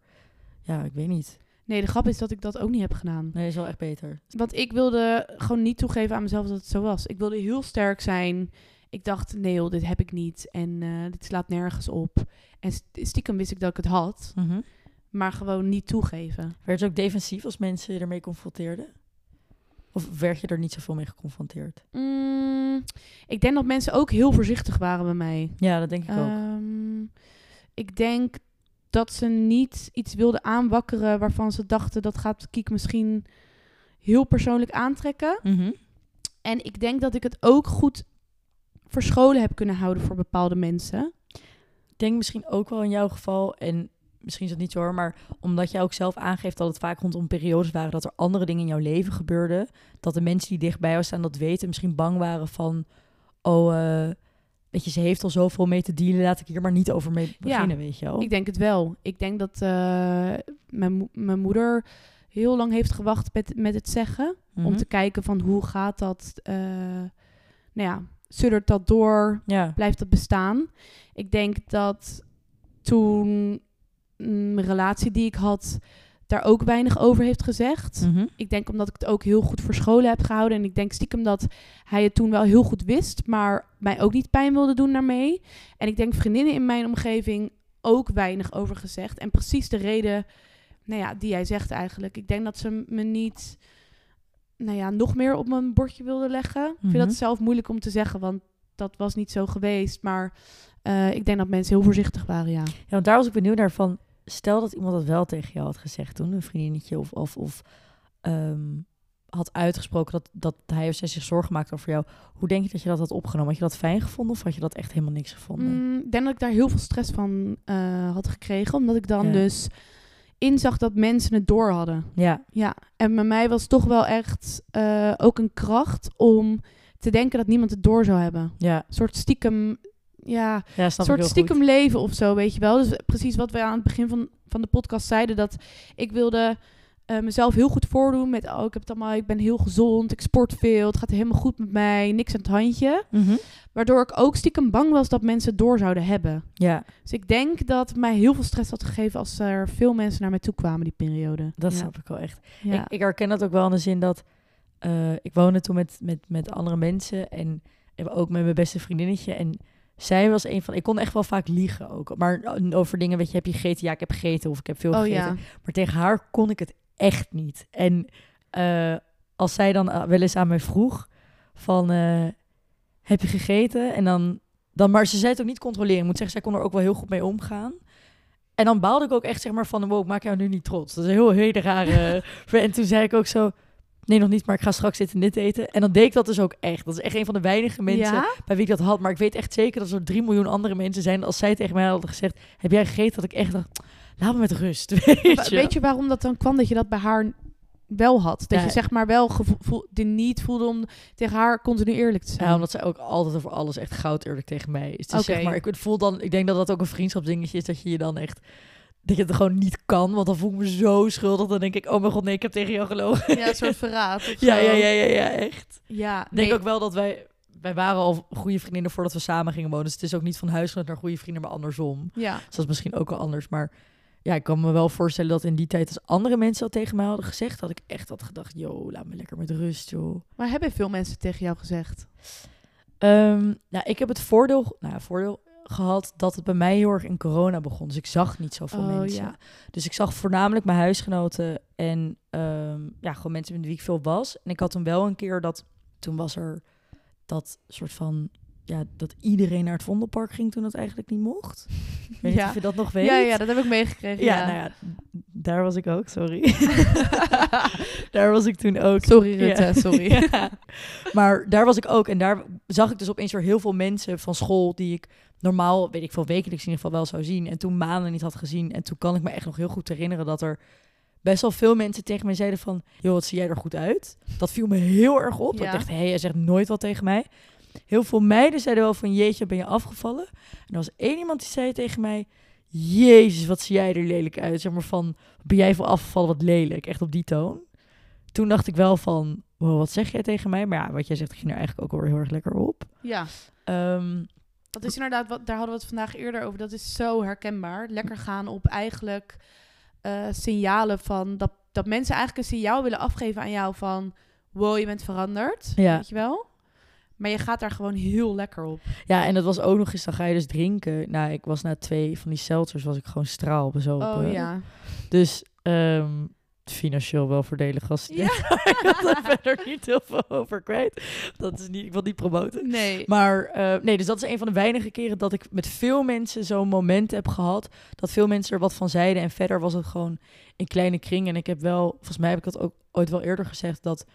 Ja, ik weet niet. Nee, de grap is dat ik dat ook niet heb gedaan. Nee, is wel echt beter. Want ik wilde gewoon niet toegeven aan mezelf dat het zo was. Ik wilde heel sterk zijn. Ik dacht, nee joh, dit heb ik niet. En eh, dit slaat nergens op. En st- stiekem wist ik dat ik het had. Maar gewoon niet toegeven. Werd je ook defensief als mensen je ermee confronteerden? Of werd je er niet zoveel mee geconfronteerd? Mm, ik denk dat mensen ook heel voorzichtig waren bij mij. Ja, dat denk ik ook. Ehm, ik denk dat ze niet iets wilden aanwakkeren waarvan ze dachten dat gaat Kiek misschien heel persoonlijk aantrekken. Mhm. En ik denk dat ik het ook goed verscholen heb kunnen houden voor bepaalde mensen. Ik denk misschien ook wel in jouw geval, en misschien is het niet zo hoor, maar omdat jij ook zelf aangeeft dat het vaak rondom periodes waren dat er andere dingen in jouw leven gebeurden, dat de mensen die dichtbij jou staan dat weten, misschien bang waren van, oh, eh, weet je, ze heeft al zoveel mee te dealen, laat ik hier maar niet over mee beginnen, weet je wel. Ik denk het wel. Ik denk dat eh, mijn, mo- mijn moeder heel lang heeft gewacht met, met het zeggen. Om Mhm. te kijken van hoe gaat dat, eh nou ja, suddert dat door, Ja, blijft dat bestaan. Ik denk dat toen mm, mijn relatie die ik had, daar ook weinig over heeft gezegd. Mhm. Ik denk omdat ik het ook heel goed verscholen heb gehouden. En ik denk stiekem dat hij het toen wel heel goed wist, maar mij ook niet pijn wilde doen daarmee. En ik denk vriendinnen in mijn omgeving ook weinig over gezegd. En precies de reden nou ja, die jij zegt eigenlijk. Ik denk dat ze me niet nou ja, nog meer op mijn bordje wilden leggen. Ik vind Mhm. dat zelf moeilijk om te zeggen, want dat was niet zo geweest. Maar eh, ik denk dat mensen heel voorzichtig waren, ja. Ja, want daar was ik benieuwd naar van... Stel dat iemand dat wel tegen jou had gezegd toen, een vriendinnetje of... of, of ehm, had uitgesproken dat, dat hij of zij zich zorgen maakte over jou. Hoe denk je dat je dat had opgenomen? Had je dat fijn gevonden of had je dat echt helemaal niks gevonden? Mm, ik denk dat ik daar heel veel stress van eh, had gekregen. Omdat ik dan dus inzag dat mensen het door hadden. Ja. Ja, en bij mij was toch wel echt eh, ook een kracht om te denken dat niemand het door zou hebben. Ja. Een soort stiekem, ja, ja snap soort stiekem leven of zo, weet je wel. Dus precies wat we aan het begin van, van de podcast zeiden, dat ik wilde uh, mezelf heel goed voordoen met, oh, ik heb het allemaal, ik ben heel gezond, ik sport veel, het gaat helemaal goed met mij, niks aan het handje. Mhm. Waardoor ik ook stiekem bang was dat mensen het door zouden hebben. Ja. Dus ik denk dat mij heel veel stress had gegeven als er veel mensen naar mij toe kwamen die periode. Dat ja. snap ik wel echt. Ik, ik, herken dat ook wel in de zin dat uh, ik woonde toen met, met, met andere mensen en ook met mijn beste vriendinnetje en zij was een van. Ik kon echt wel vaak liegen ook. Maar over dingen, weet je, heb je gegeten? Ja, ik heb gegeten of ik heb veel oh, gegeten. Ja. Maar tegen haar kon ik het echt niet. En uh, als zij dan uh, wel eens aan mij vroeg van, uh, heb je gegeten? En dan, dan, maar ze zei het ook niet controleren. Ik moet zeggen, zij kon er ook wel heel goed mee omgaan. En dan baalde ik ook echt zeg maar van, wow, ik maak jou nu niet trots. Dat is een heel hele rare... en toen zei ik ook zo, nee nog niet, maar ik ga straks dit en dit eten. En dan deed ik dat dus ook echt. Dat is echt een van de weinige mensen ja? bij wie ik dat had. Maar ik weet echt zeker dat er drie miljoen andere mensen zijn. Als zij tegen mij hadden gezegd, heb jij gegeten? Dat ik echt dacht, laat me met rust. Weet je, weet je waarom dat dan kwam dat je dat bij haar wel had? Dat Ja. je zeg maar wel gevoel, de niet voelde om tegen haar continu eerlijk te zijn. Ja, omdat zij ook altijd over alles echt goud eerlijk tegen mij is. Dus zeg maar, ik voel dan, ik denk dat dat ook een vriendschapsdingetje is, dat je je dan echt, dat je het gewoon niet kan, want dan voel ik me zo schuldig. Dan denk ik, oh mijn god, nee, ik heb tegen jou gelogen. Ja, een soort verraad. Of ja, zo. ja, ja, ja, ja, echt. Ja, Ik denk nee, ook wel dat wij, wij waren al goede vriendinnen voordat we samen gingen wonen. Dus het is ook niet van huisgenoot naar goede vrienden, maar andersom. Ja, Dus dat is misschien ook wel anders. Maar ja, ik kan me wel voorstellen dat in die tijd, als andere mensen dat tegen mij hadden gezegd, had ik echt had gedacht, yo, laat me lekker met rust, joh. maar hebben veel mensen tegen jou gezegd? Ehm, nou, ik heb het voordeel, nou, voordeel gehad dat het bij mij heel erg in corona begon. Dus ik zag niet zoveel Oh, mensen. ja. Dus ik zag voornamelijk mijn huisgenoten en ehm, ja, gewoon mensen met wie ik veel was. En ik had toen wel een keer dat, toen was er dat soort van, ja, dat iedereen naar het Vondelpark ging toen dat eigenlijk niet mocht. Ik weet niet Ja. of je dat nog weet. Ja, ja, dat heb ik meegekregen. Ja, Ja, nou ja, daar was ik ook, sorry. daar was ik toen ook. Sorry Rutte, sorry. Maar daar was ik ook. En daar zag ik dus opeens weer heel veel mensen van school die ik normaal, weet ik veel, wekelijks in ieder geval wel zou zien. En toen maanden niet had gezien. En toen kan ik me echt nog heel goed herinneren dat er best wel veel mensen tegen mij zeiden van... joh, wat zie jij er goed uit? Dat viel me heel erg op. Dat. Ik dacht, hé, hey, jij zegt nooit wat tegen mij. Heel veel meiden zeiden wel van, jeetje, ben je afgevallen? En er was één iemand die zei tegen mij... Jezus, wat zie jij er lelijk uit? Zeg maar van, ben jij voor afgevallen wat lelijk? Echt op die toon. Toen dacht ik wel van, wow, wat zeg jij tegen mij? Maar ja, wat jij zegt, ging er eigenlijk ook wel heel erg lekker op. ja. Ehm, Dat is inderdaad, wat, daar hadden we het vandaag eerder over. Dat is zo herkenbaar. Lekker gaan op eigenlijk eh, signalen van dat, dat mensen eigenlijk een signaal willen afgeven aan jou van wow, je bent veranderd. Ja. Weet je wel? Maar je gaat daar gewoon heel lekker op. ja, en dat was ook nog eens, dan ga je dus drinken. Nou, ik was na twee van die seltzers, was ik gewoon straal bezopen. Oh ja. Dus ehm, financieel wel voordelig als Ja. ik had er verder niet heel veel over kwijt. Dat is niet, ik wil niet promoten. Nee. Maar eh, nee, dus dat is een van de weinige keren dat ik met veel mensen zo'n moment heb gehad. Dat veel mensen er wat van zeiden. En verder was het gewoon in kleine kring. En ik heb wel, volgens mij heb ik dat ook ooit wel eerder gezegd, dat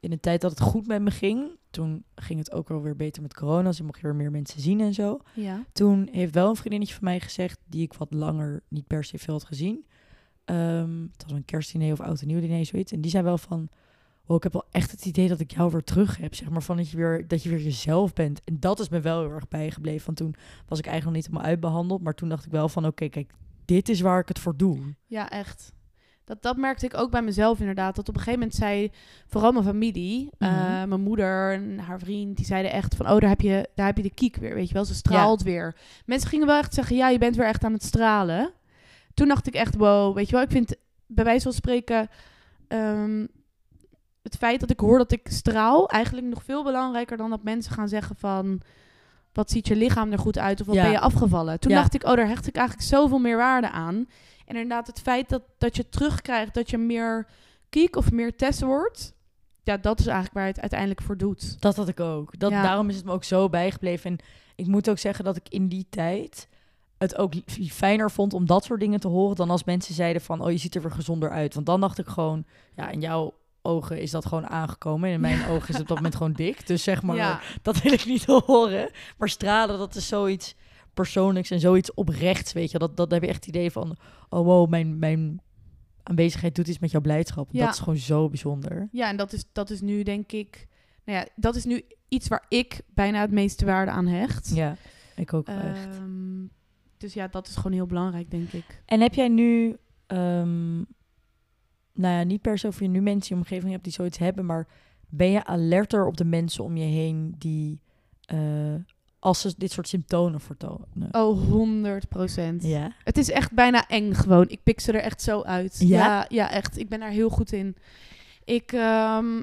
in de tijd dat het goed met me ging, toen ging het ook wel weer beter met corona. Dus ik mocht je weer meer mensen zien en zo. Ja. Toen heeft wel een vriendinnetje van mij gezegd, die ik wat langer niet per se veel had gezien. Ehm, het was een kerstdiner of oud en nieuw diner, zoiets. En die zei wel van, oh, ik heb wel echt het idee dat ik jou weer terug heb. Zeg maar van dat je weer, dat je weer jezelf bent. En dat is me wel heel erg bijgebleven. Want toen was ik eigenlijk nog niet helemaal uitbehandeld. Maar toen dacht ik wel van, oké, kijk, dit is waar ik het voor doe. Ja, echt. Dat, dat merkte ik ook bij mezelf inderdaad. Dat op een gegeven moment zei vooral mijn familie, eh, Mhm. mijn moeder en haar vriend, die zeiden echt van, oh, daar heb je, daar heb je de kiek weer, weet je wel. Ze straalt weer. Mensen gingen wel echt zeggen, ja, je bent weer echt aan het stralen. Toen dacht ik echt, wow, weet je wel. Ik vind bij wijze van spreken ehm, het feit dat ik hoor dat ik straal eigenlijk nog veel belangrijker dan dat mensen gaan zeggen van, wat ziet je lichaam er goed uit of wat Ja. ben je afgevallen. Toen Ja. dacht ik, oh, daar hecht ik eigenlijk zoveel meer waarde aan. En inderdaad, het feit dat, dat je terugkrijgt dat je meer kiek of meer test wordt. ja, dat is eigenlijk waar het uiteindelijk voor doet. Dat had ik ook. Dat, Ja. Daarom is het me ook zo bijgebleven. En ik moet ook zeggen dat ik in die tijd het ook fijner vond om dat soort dingen te horen dan als mensen zeiden van, oh, je ziet er weer gezonder uit. Want dan dacht ik gewoon, ja, in jouw ogen is dat gewoon aangekomen. En in mijn ogen is het op dat moment gewoon dik. Dus zeg maar, ja, dat wil ik niet horen. Maar stralen, dat is zoiets persoonlijks en zoiets oprechts, weet je. Dat, dat heb je echt het idee van, oh wow, mijn, mijn aanwezigheid doet iets met jouw blijdschap. Ja. Dat is gewoon zo bijzonder. ja, en dat is, dat is nu denk ik, nou ja, dat is nu iets waar ik bijna het meeste waarde aan hecht. Ja, ik ook echt. Ehm, dus ja, dat is gewoon heel belangrijk, denk ik. En heb jij nu, ehm, nou ja, niet per se of je nu mensen in je omgeving hebt die zoiets hebben, maar ben je alerter op de mensen om je heen die, eh, als ze dit soort symptomen vertonen? Oh, 100 procent. Ja. Het is echt bijna eng gewoon. Ik pik ze er echt zo uit. Ja? Ja, ja echt. Ik ben daar heel goed in. Ik ehm,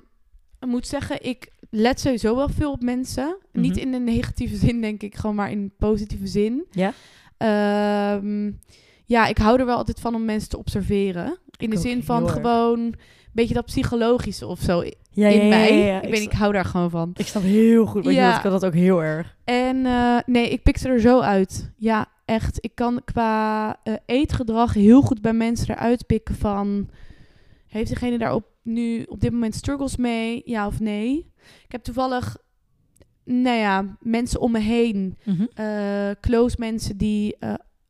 moet zeggen, ik let sowieso wel veel op mensen. Niet Mhm. in een negatieve zin, denk ik, gewoon maar in positieve zin. Ja? Ehm, ja, ik hou er wel altijd van om mensen te observeren. In de zin van gewoon beetje dat psychologische of zo in Ja, ja, ja, mij. ja. Ik, Ik weet, ik hou daar gewoon van. Ik snap heel goed wat je bedoelt. Ik kan dat ook heel erg. En eh, nee, ik pik ze er zo uit. Ja, echt. Ik kan qua eh, eetgedrag heel goed bij mensen eruit pikken van... Heeft degene daar op, nu op dit moment struggles mee? Ja of nee? Ik heb toevallig, nou ja, mensen om me heen. eh, close mensen die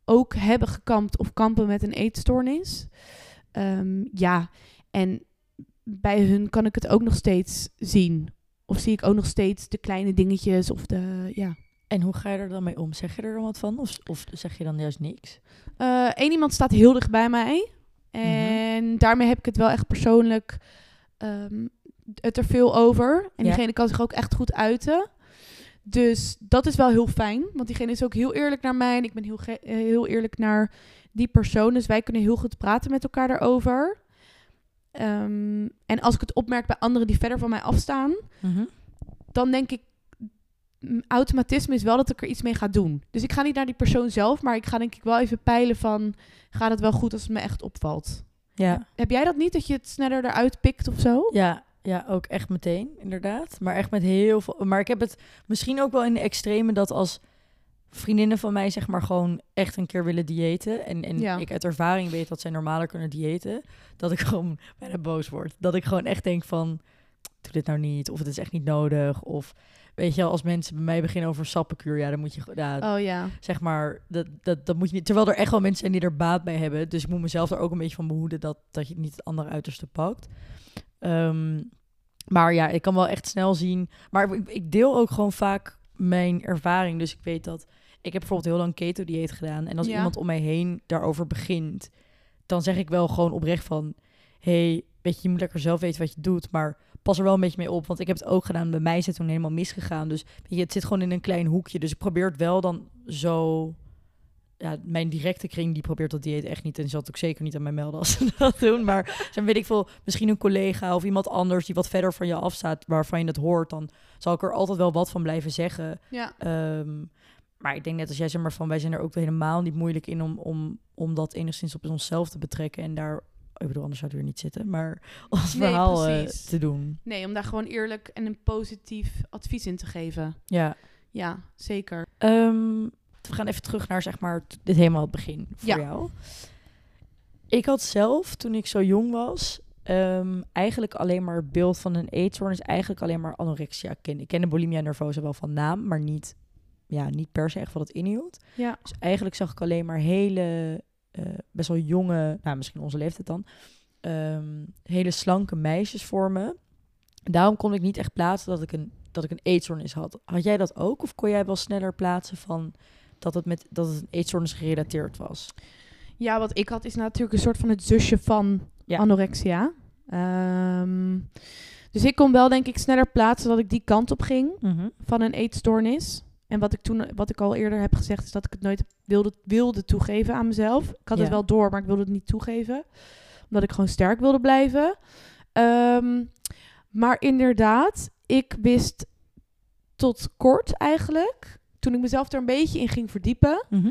ook hebben gekampt of kampen met een eetstoornis. Ehm, ja, en bij hun kan ik het ook nog steeds zien. Of zie ik ook nog steeds de kleine dingetjes of de, ja... En hoe ga je er dan mee om? Zeg je er dan wat van? Of, of zeg je dan juist niks? Eén iemand staat heel dicht bij mij. En daarmee heb ik het wel echt persoonlijk ehm, het er veel over. En Ja. diegene kan zich ook echt goed uiten. Dus dat is wel heel fijn. Want diegene is ook heel eerlijk naar mij. En ik ben heel, eh, heel eerlijk naar die persoon. Dus wij kunnen heel goed praten met elkaar daarover. Ehm, en als ik het opmerk bij anderen die verder van mij afstaan, dan denk ik, mm, automatisme is wel dat ik er iets mee ga doen. Dus ik ga niet naar die persoon zelf, maar ik ga denk ik wel even peilen van, gaat het wel goed als het me echt opvalt? Ja. Heb jij dat niet, dat je het sneller eruit pikt of zo? Ja, ja, ook echt meteen, inderdaad. Maar echt met heel veel. Maar ik heb het misschien ook wel in de extreme dat als vriendinnen van mij, zeg maar, gewoon echt een keer willen diëten. En, en Ja. ik uit ervaring weet dat zij normaler kunnen diëten. Dat ik gewoon bijna boos word. Dat ik gewoon echt denk van, doe dit nou niet. Of het is echt niet nodig. Of weet je wel, als mensen bij mij beginnen over sappenkuur, ja, dan moet je, ja, Oh ja. zeg maar, dat, dat, dat moet je niet. Terwijl er echt wel mensen zijn die er baat bij hebben. Dus ik moet mezelf er ook een beetje van behoeden dat, dat je niet het andere uiterste pakt. Ehm, maar ja, ik kan wel echt snel zien. Maar ik, ik deel ook gewoon vaak mijn ervaring. Dus ik weet dat. Ik heb bijvoorbeeld heel lang keto-dieet gedaan. En als Ja. iemand om mij heen daarover begint, dan zeg ik wel gewoon oprecht van: hey, weet je, je moet lekker zelf weten wat je doet. Maar pas er wel een beetje mee op. Want ik heb het ook gedaan. Bij mij is het toen helemaal misgegaan. Dus weet je, het zit gewoon in een klein hoekje. Dus ik probeer het wel dan zo. Ja, mijn directe kring die probeert dat dieet echt niet. En die zal het ook zeker niet aan mij melden als ze dat doen. Maar dan weet ik veel, misschien een collega of iemand anders die wat verder van je afstaat, waarvan je het hoort, dan zal ik er altijd wel wat van blijven zeggen. Ja. Ehm, maar ik denk net als jij zeg maar van, wij zijn er ook helemaal niet moeilijk in om, om, om dat enigszins op onszelf te betrekken en daar, ik bedoel, anders zouden we er niet zitten, maar ons Nee, verhaal eh, te doen. Nee, om daar gewoon eerlijk en een positief advies in te geven. Ja. Ja, zeker. Ehm, we gaan even terug naar zeg maar dit helemaal het begin voor Ja. jou. Ik had zelf, toen ik zo jong was, ehm, eigenlijk alleen maar het beeld van een eetstoornis, eigenlijk alleen maar anorexia kennen. Ik kende bulimia nervosa wel van naam, maar niet, ja, niet per se echt wat het inhield. Ja. Dus eigenlijk zag ik alleen maar hele, eh, best wel jonge, nou misschien onze leeftijd dan, ehm, hele slanke meisjes voor me. Daarom kon ik niet echt plaatsen dat ik een, dat ik een eetstoornis had. Had jij dat ook? Of kon jij wel sneller plaatsen van dat het, met, dat het een eetstoornis gerelateerd was? Ja, wat ik had is natuurlijk een soort van het zusje van Ja. anorexia. Ehm, dus ik kon wel denk ik sneller plaatsen dat ik die kant op ging van een eetstoornis. En wat ik toen, wat ik al eerder heb gezegd, is dat ik het nooit wilde, wilde toegeven aan mezelf. Ik had Ja. het wel door, maar ik wilde het niet toegeven. Omdat ik gewoon sterk wilde blijven. Ehm, maar inderdaad, ik wist tot kort eigenlijk, toen ik mezelf er een beetje in ging verdiepen, Mhm.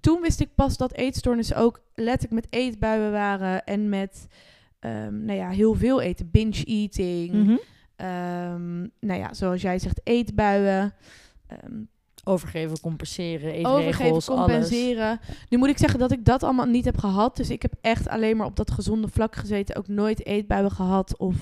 toen wist ik pas dat eetstoornissen ook letterlijk met eetbuien waren en met, ehm, nou ja, heel veel eten, binge eating. Mhm. Ehm, nou ja, zoals jij zegt, eetbuien. Ehm, Overgeven, compenseren, eetregels, overgeven, compenseren. Nu moet ik zeggen dat ik dat allemaal niet heb gehad. Dus ik heb echt alleen maar op dat gezonde vlak gezeten. Ook nooit eetbuien gehad of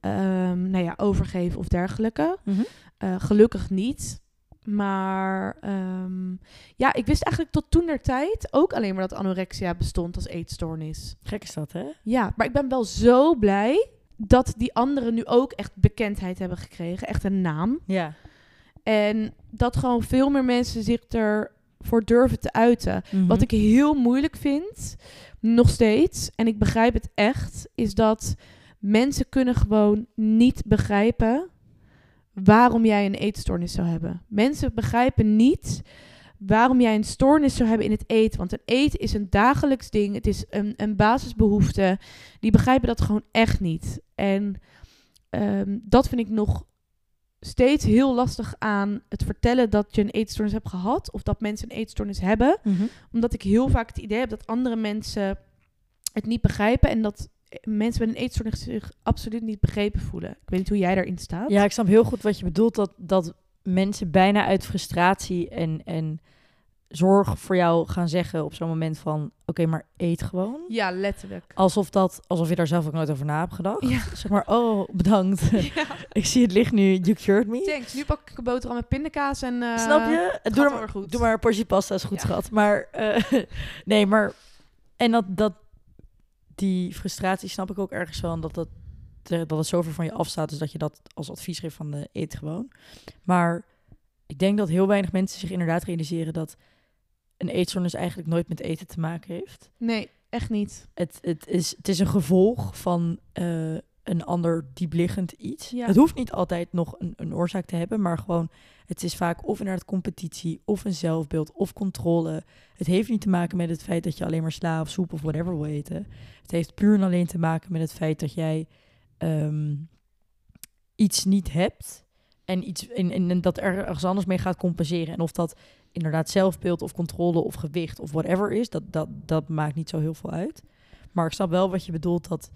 ehm, nou ja, overgeven of dergelijke. alles. Mhm. Eh, gelukkig niet. Maar ehm, ja, ik wist eigenlijk tot toen der tijd ook alleen maar dat anorexia bestond als eetstoornis. Gek is dat, hè? Ja, maar ik ben wel zo blij dat die anderen nu ook echt bekendheid hebben gekregen. Echt een naam. Ja. En dat gewoon veel meer mensen zich ervoor durven te uiten. Mhm. Wat ik heel moeilijk vind, nog steeds, en ik begrijp het echt, is dat mensen kunnen gewoon niet begrijpen waarom jij een eetstoornis zou hebben. Mensen begrijpen niet waarom jij een stoornis zou hebben in het eten. Want een eten is een dagelijks ding, het is een, een basisbehoefte. Die begrijpen dat gewoon echt niet. En ehm, dat vind ik nog steeds heel lastig aan het vertellen dat je een eetstoornis hebt gehad. Of dat mensen een eetstoornis hebben Mhm. omdat ik heel vaak het idee heb dat andere mensen het niet begrijpen en dat mensen met een eetstoornis zich absoluut niet begrepen voelen. Ik weet niet hoe jij daarin staat. Ja, ik snap heel goed wat je bedoelt. Dat, dat mensen bijna uit frustratie en, en zorg voor jou gaan zeggen op zo'n moment van... Oké, maar eet gewoon. Ja, letterlijk. Alsof, dat, alsof je daar zelf ook nooit over na hebt gedacht. Ja. Zeg maar, oh, bedankt. ja. ik zie het licht nu, you cured me. Thanks. Nu pak ik een boterham met pindakaas en... eh, Snap je? Doe, maar, goed. doe maar een portie pasta, is goed Ja. schat. Maar, eh, nee, maar... En dat, dat, die frustratie snap ik ook ergens wel. En dat, dat, dat het zoveel van je afstaat. Dus dat je dat als advies geeft van de eet gewoon. Maar ik denk dat heel weinig mensen zich inderdaad realiseren dat een eetstoornis eigenlijk nooit met eten te maken heeft. Nee, echt niet. Het, het, is, het is een gevolg van eh, een ander diepliggend iets. Ja. Het hoeft niet altijd nog een, een oorzaak te hebben, maar gewoon, het is vaak of inderdaad competitie, of een zelfbeeld, of controle. Het heeft niet te maken met het feit dat je alleen maar sla of soep of whatever wil eten. Het heeft puur en alleen te maken met het feit dat jij ehm, iets niet hebt en, iets, en, en, dat er ergens anders mee gaat compenseren. En of dat inderdaad zelfbeeld of controle of gewicht of whatever is, dat, dat, dat maakt niet zo heel veel uit. Maar ik snap wel wat je bedoelt dat...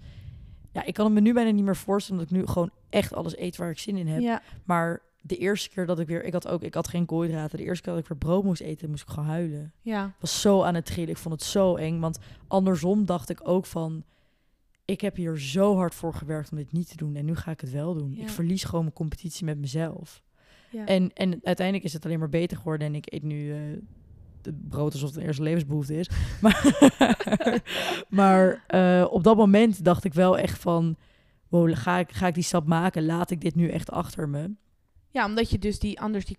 Ja, ik kan het me nu bijna niet meer voorstellen dat ik nu gewoon echt alles eet waar ik zin in heb. Ja. Maar de eerste keer dat ik weer... Ik had ook ik had geen koolhydraten. De eerste keer dat ik weer brood moest eten, moest ik gewoon huilen. Ja. Ik was zo aan het trillen. Ik vond het zo eng. Want andersom dacht ik ook van... Ik heb hier zo hard voor gewerkt om dit niet te doen. En nu ga ik het wel doen. Ja. Ik verlies gewoon mijn competitie met mezelf. Ja. En, en uiteindelijk is het alleen maar beter geworden. En ik eet nu de brood alsof het een eerste levensbehoefte is. Maar, maar eh, op dat moment dacht ik wel echt van... Wow, ga ik, ga ik die stap maken? Laat ik dit nu echt achter me? ja, omdat je dus die anders die...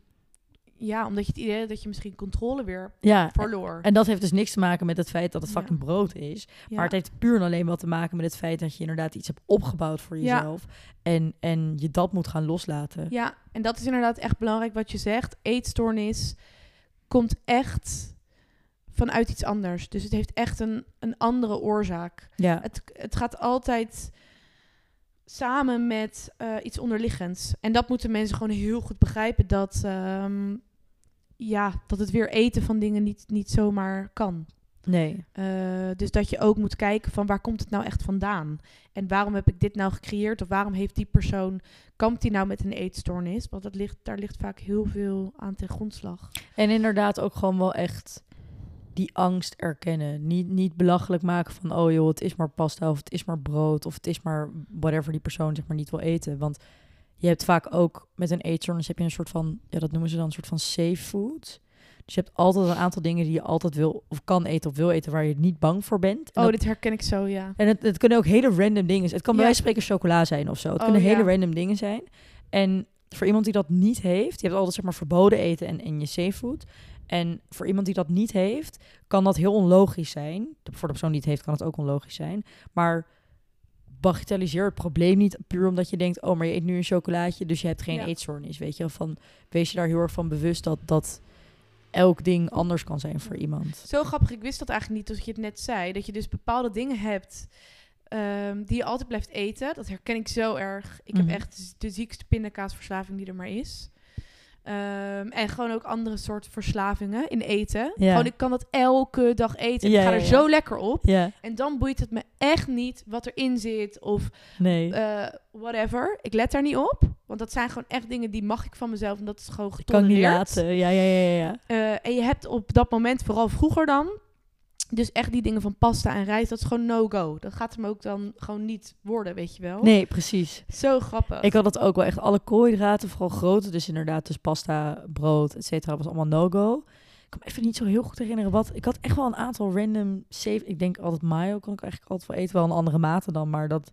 Ja, omdat je het idee dat je misschien controle weer Ja, verloor. en dat heeft dus niks te maken met het feit dat het Ja. fucking brood is. Ja. Maar het heeft puur en alleen wat te maken met het feit dat je inderdaad iets hebt opgebouwd voor Ja. jezelf. En, en je dat moet gaan loslaten. Ja, en dat is inderdaad echt belangrijk wat je zegt. Eetstoornis komt echt vanuit iets anders. Dus het heeft echt een, een andere oorzaak. Ja, Het, het gaat altijd samen met eh, iets onderliggends. En dat moeten mensen gewoon heel goed begrijpen. Dat, ehm, ja, dat het weer eten van dingen niet, niet zomaar kan. nee. Eh, dus dat je ook moet kijken van waar komt het nou echt vandaan? En waarom heb ik dit nou gecreëerd? Of waarom heeft die persoon, kampt die nou met een eetstoornis? Want dat ligt, daar ligt vaak heel veel aan ten grondslag. En inderdaad ook gewoon wel echt die angst erkennen. Niet, niet belachelijk maken van, oh joh, het is maar pasta of het is maar brood of het is maar whatever die persoon zeg maar niet wil eten. Want je hebt vaak ook met een eetstoornis heb je een soort van, ja dat noemen ze dan een soort van safe food. Dus je hebt altijd een aantal dingen die je altijd wil of kan eten of wil eten waar je niet bang voor bent. En Oh, dat- dit herken ik zo, ja. En het, het kunnen ook hele random dingen zijn. Het kan bij Ja. wijze van spreken chocola zijn of zo. Het Oh, kunnen hele ja. random dingen zijn. En voor iemand die dat niet heeft, je hebt altijd zeg maar verboden eten en, en je safe-food. En voor iemand die dat niet heeft, kan dat heel onlogisch zijn. Voor de persoon die het heeft, kan het ook onlogisch zijn. Maar bagatelliseer het probleem niet puur omdat je denkt, oh, maar je eet nu een chocolaatje, dus je hebt geen Ja. eetstoornis. Weet je, van wees je daar heel erg van bewust dat dat elk ding anders kan zijn voor iemand. Zo grappig, ik wist dat eigenlijk niet tot je het net zei. Dat je dus bepaalde dingen hebt ehm, die je altijd blijft eten. Dat herken ik zo erg. Ik Mhm. heb echt de ziekste pindakaasverslaving die er maar is. Ehm, en gewoon ook andere soorten verslavingen in eten. Ja. Gewoon, ik kan dat elke dag eten. Ja, ik ga er ja, zo lekker op. En dan boeit het me echt niet wat erin zit of nee. eh, whatever. Ik let daar niet op. Want dat zijn gewoon echt dingen die mag ik van mezelf. En dat is gewoon ik kan getolereerd. niet laten. Ja, ja, ja, ja. ja. Eh, en je hebt op dat moment, vooral vroeger dan... Dus echt die dingen van pasta en rijst, dat is gewoon no-go. Dat gaat hem ook dan gewoon niet worden, weet je wel. Nee, precies. Zo grappig. Ik had dat ook wel echt. Alle koolhydraten, vooral grote, dus inderdaad, dus pasta, brood, et cetera, was allemaal no-go. Ik kan me even niet zo heel goed herinneren wat. Ik had echt wel een aantal random save. Ik denk altijd mayo kan ik eigenlijk altijd wel eten, wel in andere mate dan, maar dat,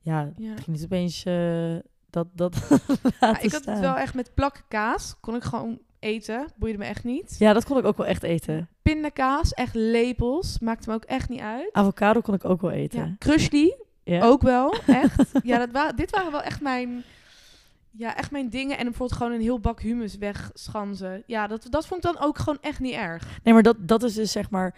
ja, Ja. ging niet opeens eh, dat dat Ja, ik had het wel echt met plakken kaas. Kon ik gewoon eten. Boeide me echt niet. Ja, dat kon ik ook wel echt eten. Pindakaas, echt lepels. Maakte me ook echt niet uit. Avocado kon ik ook wel eten. Ja, Ja. ook wel, echt. ja, dat wa dit waren wel echt mijn, ja, echt mijn dingen. En bijvoorbeeld gewoon een heel bak humus wegschanzen. Ja, dat, dat vond ik dan ook gewoon echt niet erg. Nee, maar dat, dat is dus zeg maar.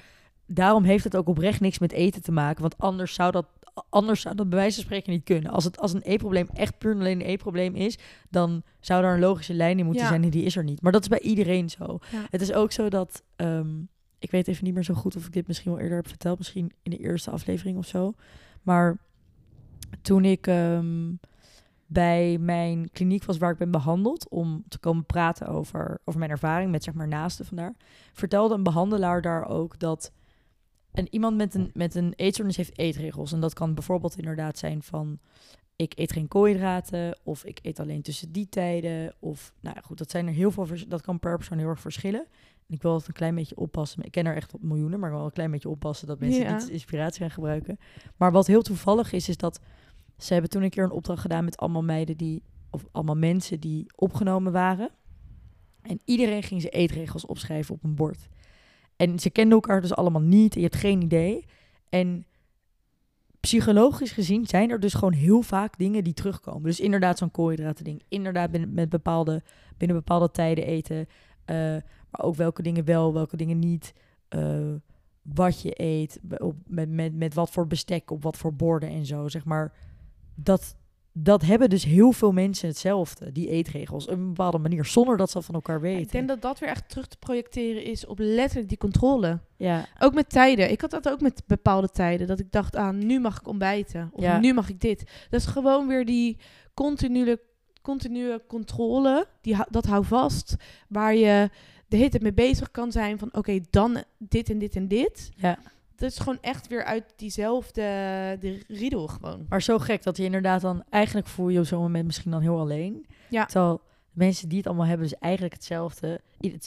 Daarom heeft het ook oprecht niks met eten te maken. Want anders zou dat, anders zou dat bij wijze van spreken niet kunnen. Als, het, als een eetprobleem echt puur en alleen een eetprobleem is, dan zou daar een logische lijn in moeten Ja. zijn en die is er niet. Maar dat is bij iedereen zo. Ja. Het is ook zo dat. ehm, ik weet even niet meer zo goed of ik dit misschien wel eerder heb verteld. Misschien in de eerste aflevering of zo. Maar toen ik ehm, bij mijn kliniek was waar ik ben behandeld om te komen praten over, over mijn ervaring met zeg maar naasten vandaar, vertelde een behandelaar daar ook dat en iemand met een, met een eetstoornis heeft eetregels. En dat kan bijvoorbeeld inderdaad zijn van ik eet geen koolhydraten of ik eet alleen tussen die tijden. Of nou goed, dat zijn er heel veel, dat kan per persoon heel erg verschillen. En ik wil altijd een klein beetje oppassen. Ik ken er echt op miljoenen, maar ik wil wel een klein beetje oppassen dat mensen Ja. inspiratie gaan gebruiken. Maar wat heel toevallig is, is dat ze hebben toen een keer een opdracht gedaan met allemaal meiden die, of allemaal mensen die opgenomen waren. En iedereen ging zijn eetregels opschrijven op een bord. En ze kenden elkaar dus allemaal niet. En je hebt geen idee. En psychologisch gezien zijn er dus gewoon heel vaak dingen die terugkomen. Dus inderdaad zo'n koolhydraten ding. Inderdaad binnen, met bepaalde, binnen bepaalde tijden eten. Eh, maar ook welke dingen wel, welke dingen niet. Eh, wat je eet. Op, met, met, met wat voor bestek, op wat voor borden en zo. Zeg maar. Dat, dat hebben dus heel veel mensen hetzelfde. Die eetregels. Op een bepaalde manier. Zonder dat ze dat van elkaar weten. Ik denk dat dat weer echt terug te projecteren is op letterlijk die controle. Ja, Ook met tijden. Ik had dat ook met bepaalde tijden. Dat ik dacht, ah, nu mag ik ontbijten. Of Ja. nu mag ik dit. Dat is gewoon weer die continue, continue controle. Die, dat hou vast. Waar je de hele tijd mee bezig kan zijn van... Oké, dan dit en dit en dit. ja. Dat is gewoon echt weer uit diezelfde de riedel gewoon. Maar zo gek dat je inderdaad dan... Eigenlijk voel je op zo'n moment misschien dan heel alleen. Ja. Terwijl mensen die het allemaal hebben, dus eigenlijk hetzelfde.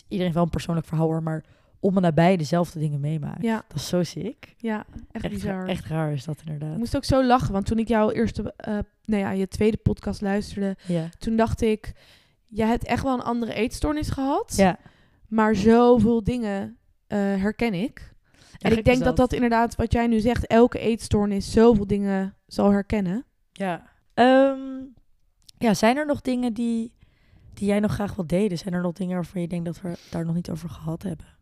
Iedereen wel een persoonlijk verhaal, hoor, maar om en nabij dezelfde dingen meemaakt. Ja, Dat is zo sick. ja echt, Echt, bizar. echt raar is dat Ik inderdaad. moest ook zo lachen, want toen ik jouw eerste, eh nou ja, je tweede podcast luisterde, Ja. toen dacht ik, jij hebt echt wel een andere eetstoornis gehad, Ja. Maar zoveel dingen eh, herken ik. en ik denk dat dat inderdaad, wat jij nu zegt, elke eetstoornis zoveel dingen zal herkennen. Ja. Ehm, ja, zijn er nog dingen die, die jij nog graag wil delen? Zijn er nog dingen waarvan je denkt dat we daar nog niet over gehad hebben?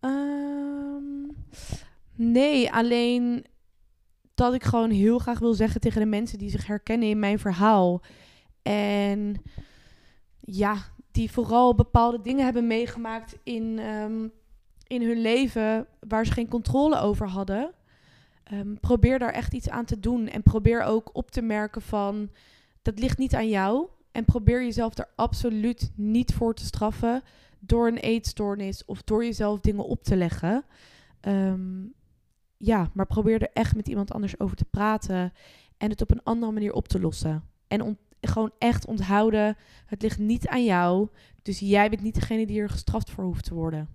Ehm, nee, alleen dat ik gewoon heel graag wil zeggen tegen de mensen die zich herkennen in mijn verhaal. En ja, die vooral bepaalde dingen hebben meegemaakt in, ehm, in hun leven waar ze geen controle over hadden. Ehm, probeer daar echt iets aan te doen. En probeer ook op te merken van dat ligt niet aan jou. En probeer jezelf er absoluut niet voor te straffen door een eetstoornis of door jezelf dingen op te leggen. Ehm, ja, maar probeer er echt met iemand anders over te praten en het op een andere manier op te lossen. En gewoon echt onthouden, het ligt niet aan jou, dus jij bent niet degene die er gestraft voor hoeft te worden.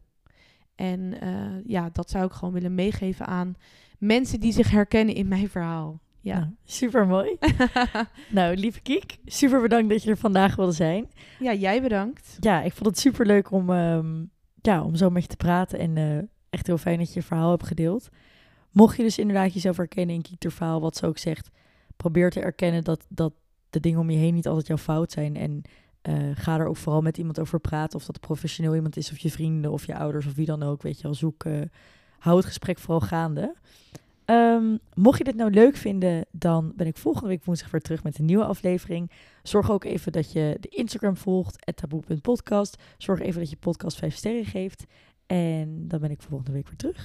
En eh, ja, dat zou ik gewoon willen meegeven aan mensen die zich herkennen in mijn verhaal. Ja. Nou, super mooi. nou, lieve Kiek, super bedankt dat je er vandaag wilde zijn. ja, jij bedankt. Ja, ik vond het super leuk om, ehm, ja, om zo met je te praten. En eh, echt heel fijn dat je je verhaal hebt gedeeld. Mocht je dus inderdaad jezelf herkennen in Kiek verhaal, wat ze ook zegt, probeer te erkennen dat, dat de dingen om je heen niet altijd jouw fout zijn. En eh, ga er ook vooral met iemand over praten. Of dat professioneel iemand is, of je vrienden, of je ouders, of wie dan ook. Weet je wel, zoek. Eh, hou het gesprek vooral gaande. Ehm, mocht je dit nou leuk vinden, dan ben ik volgende week woensdag weer terug met een nieuwe aflevering. Zorg ook even dat je de Instagram volgt, taboe.podcast. Zorg even dat je podcast 5 sterren geeft. En dan ben ik volgende week weer terug.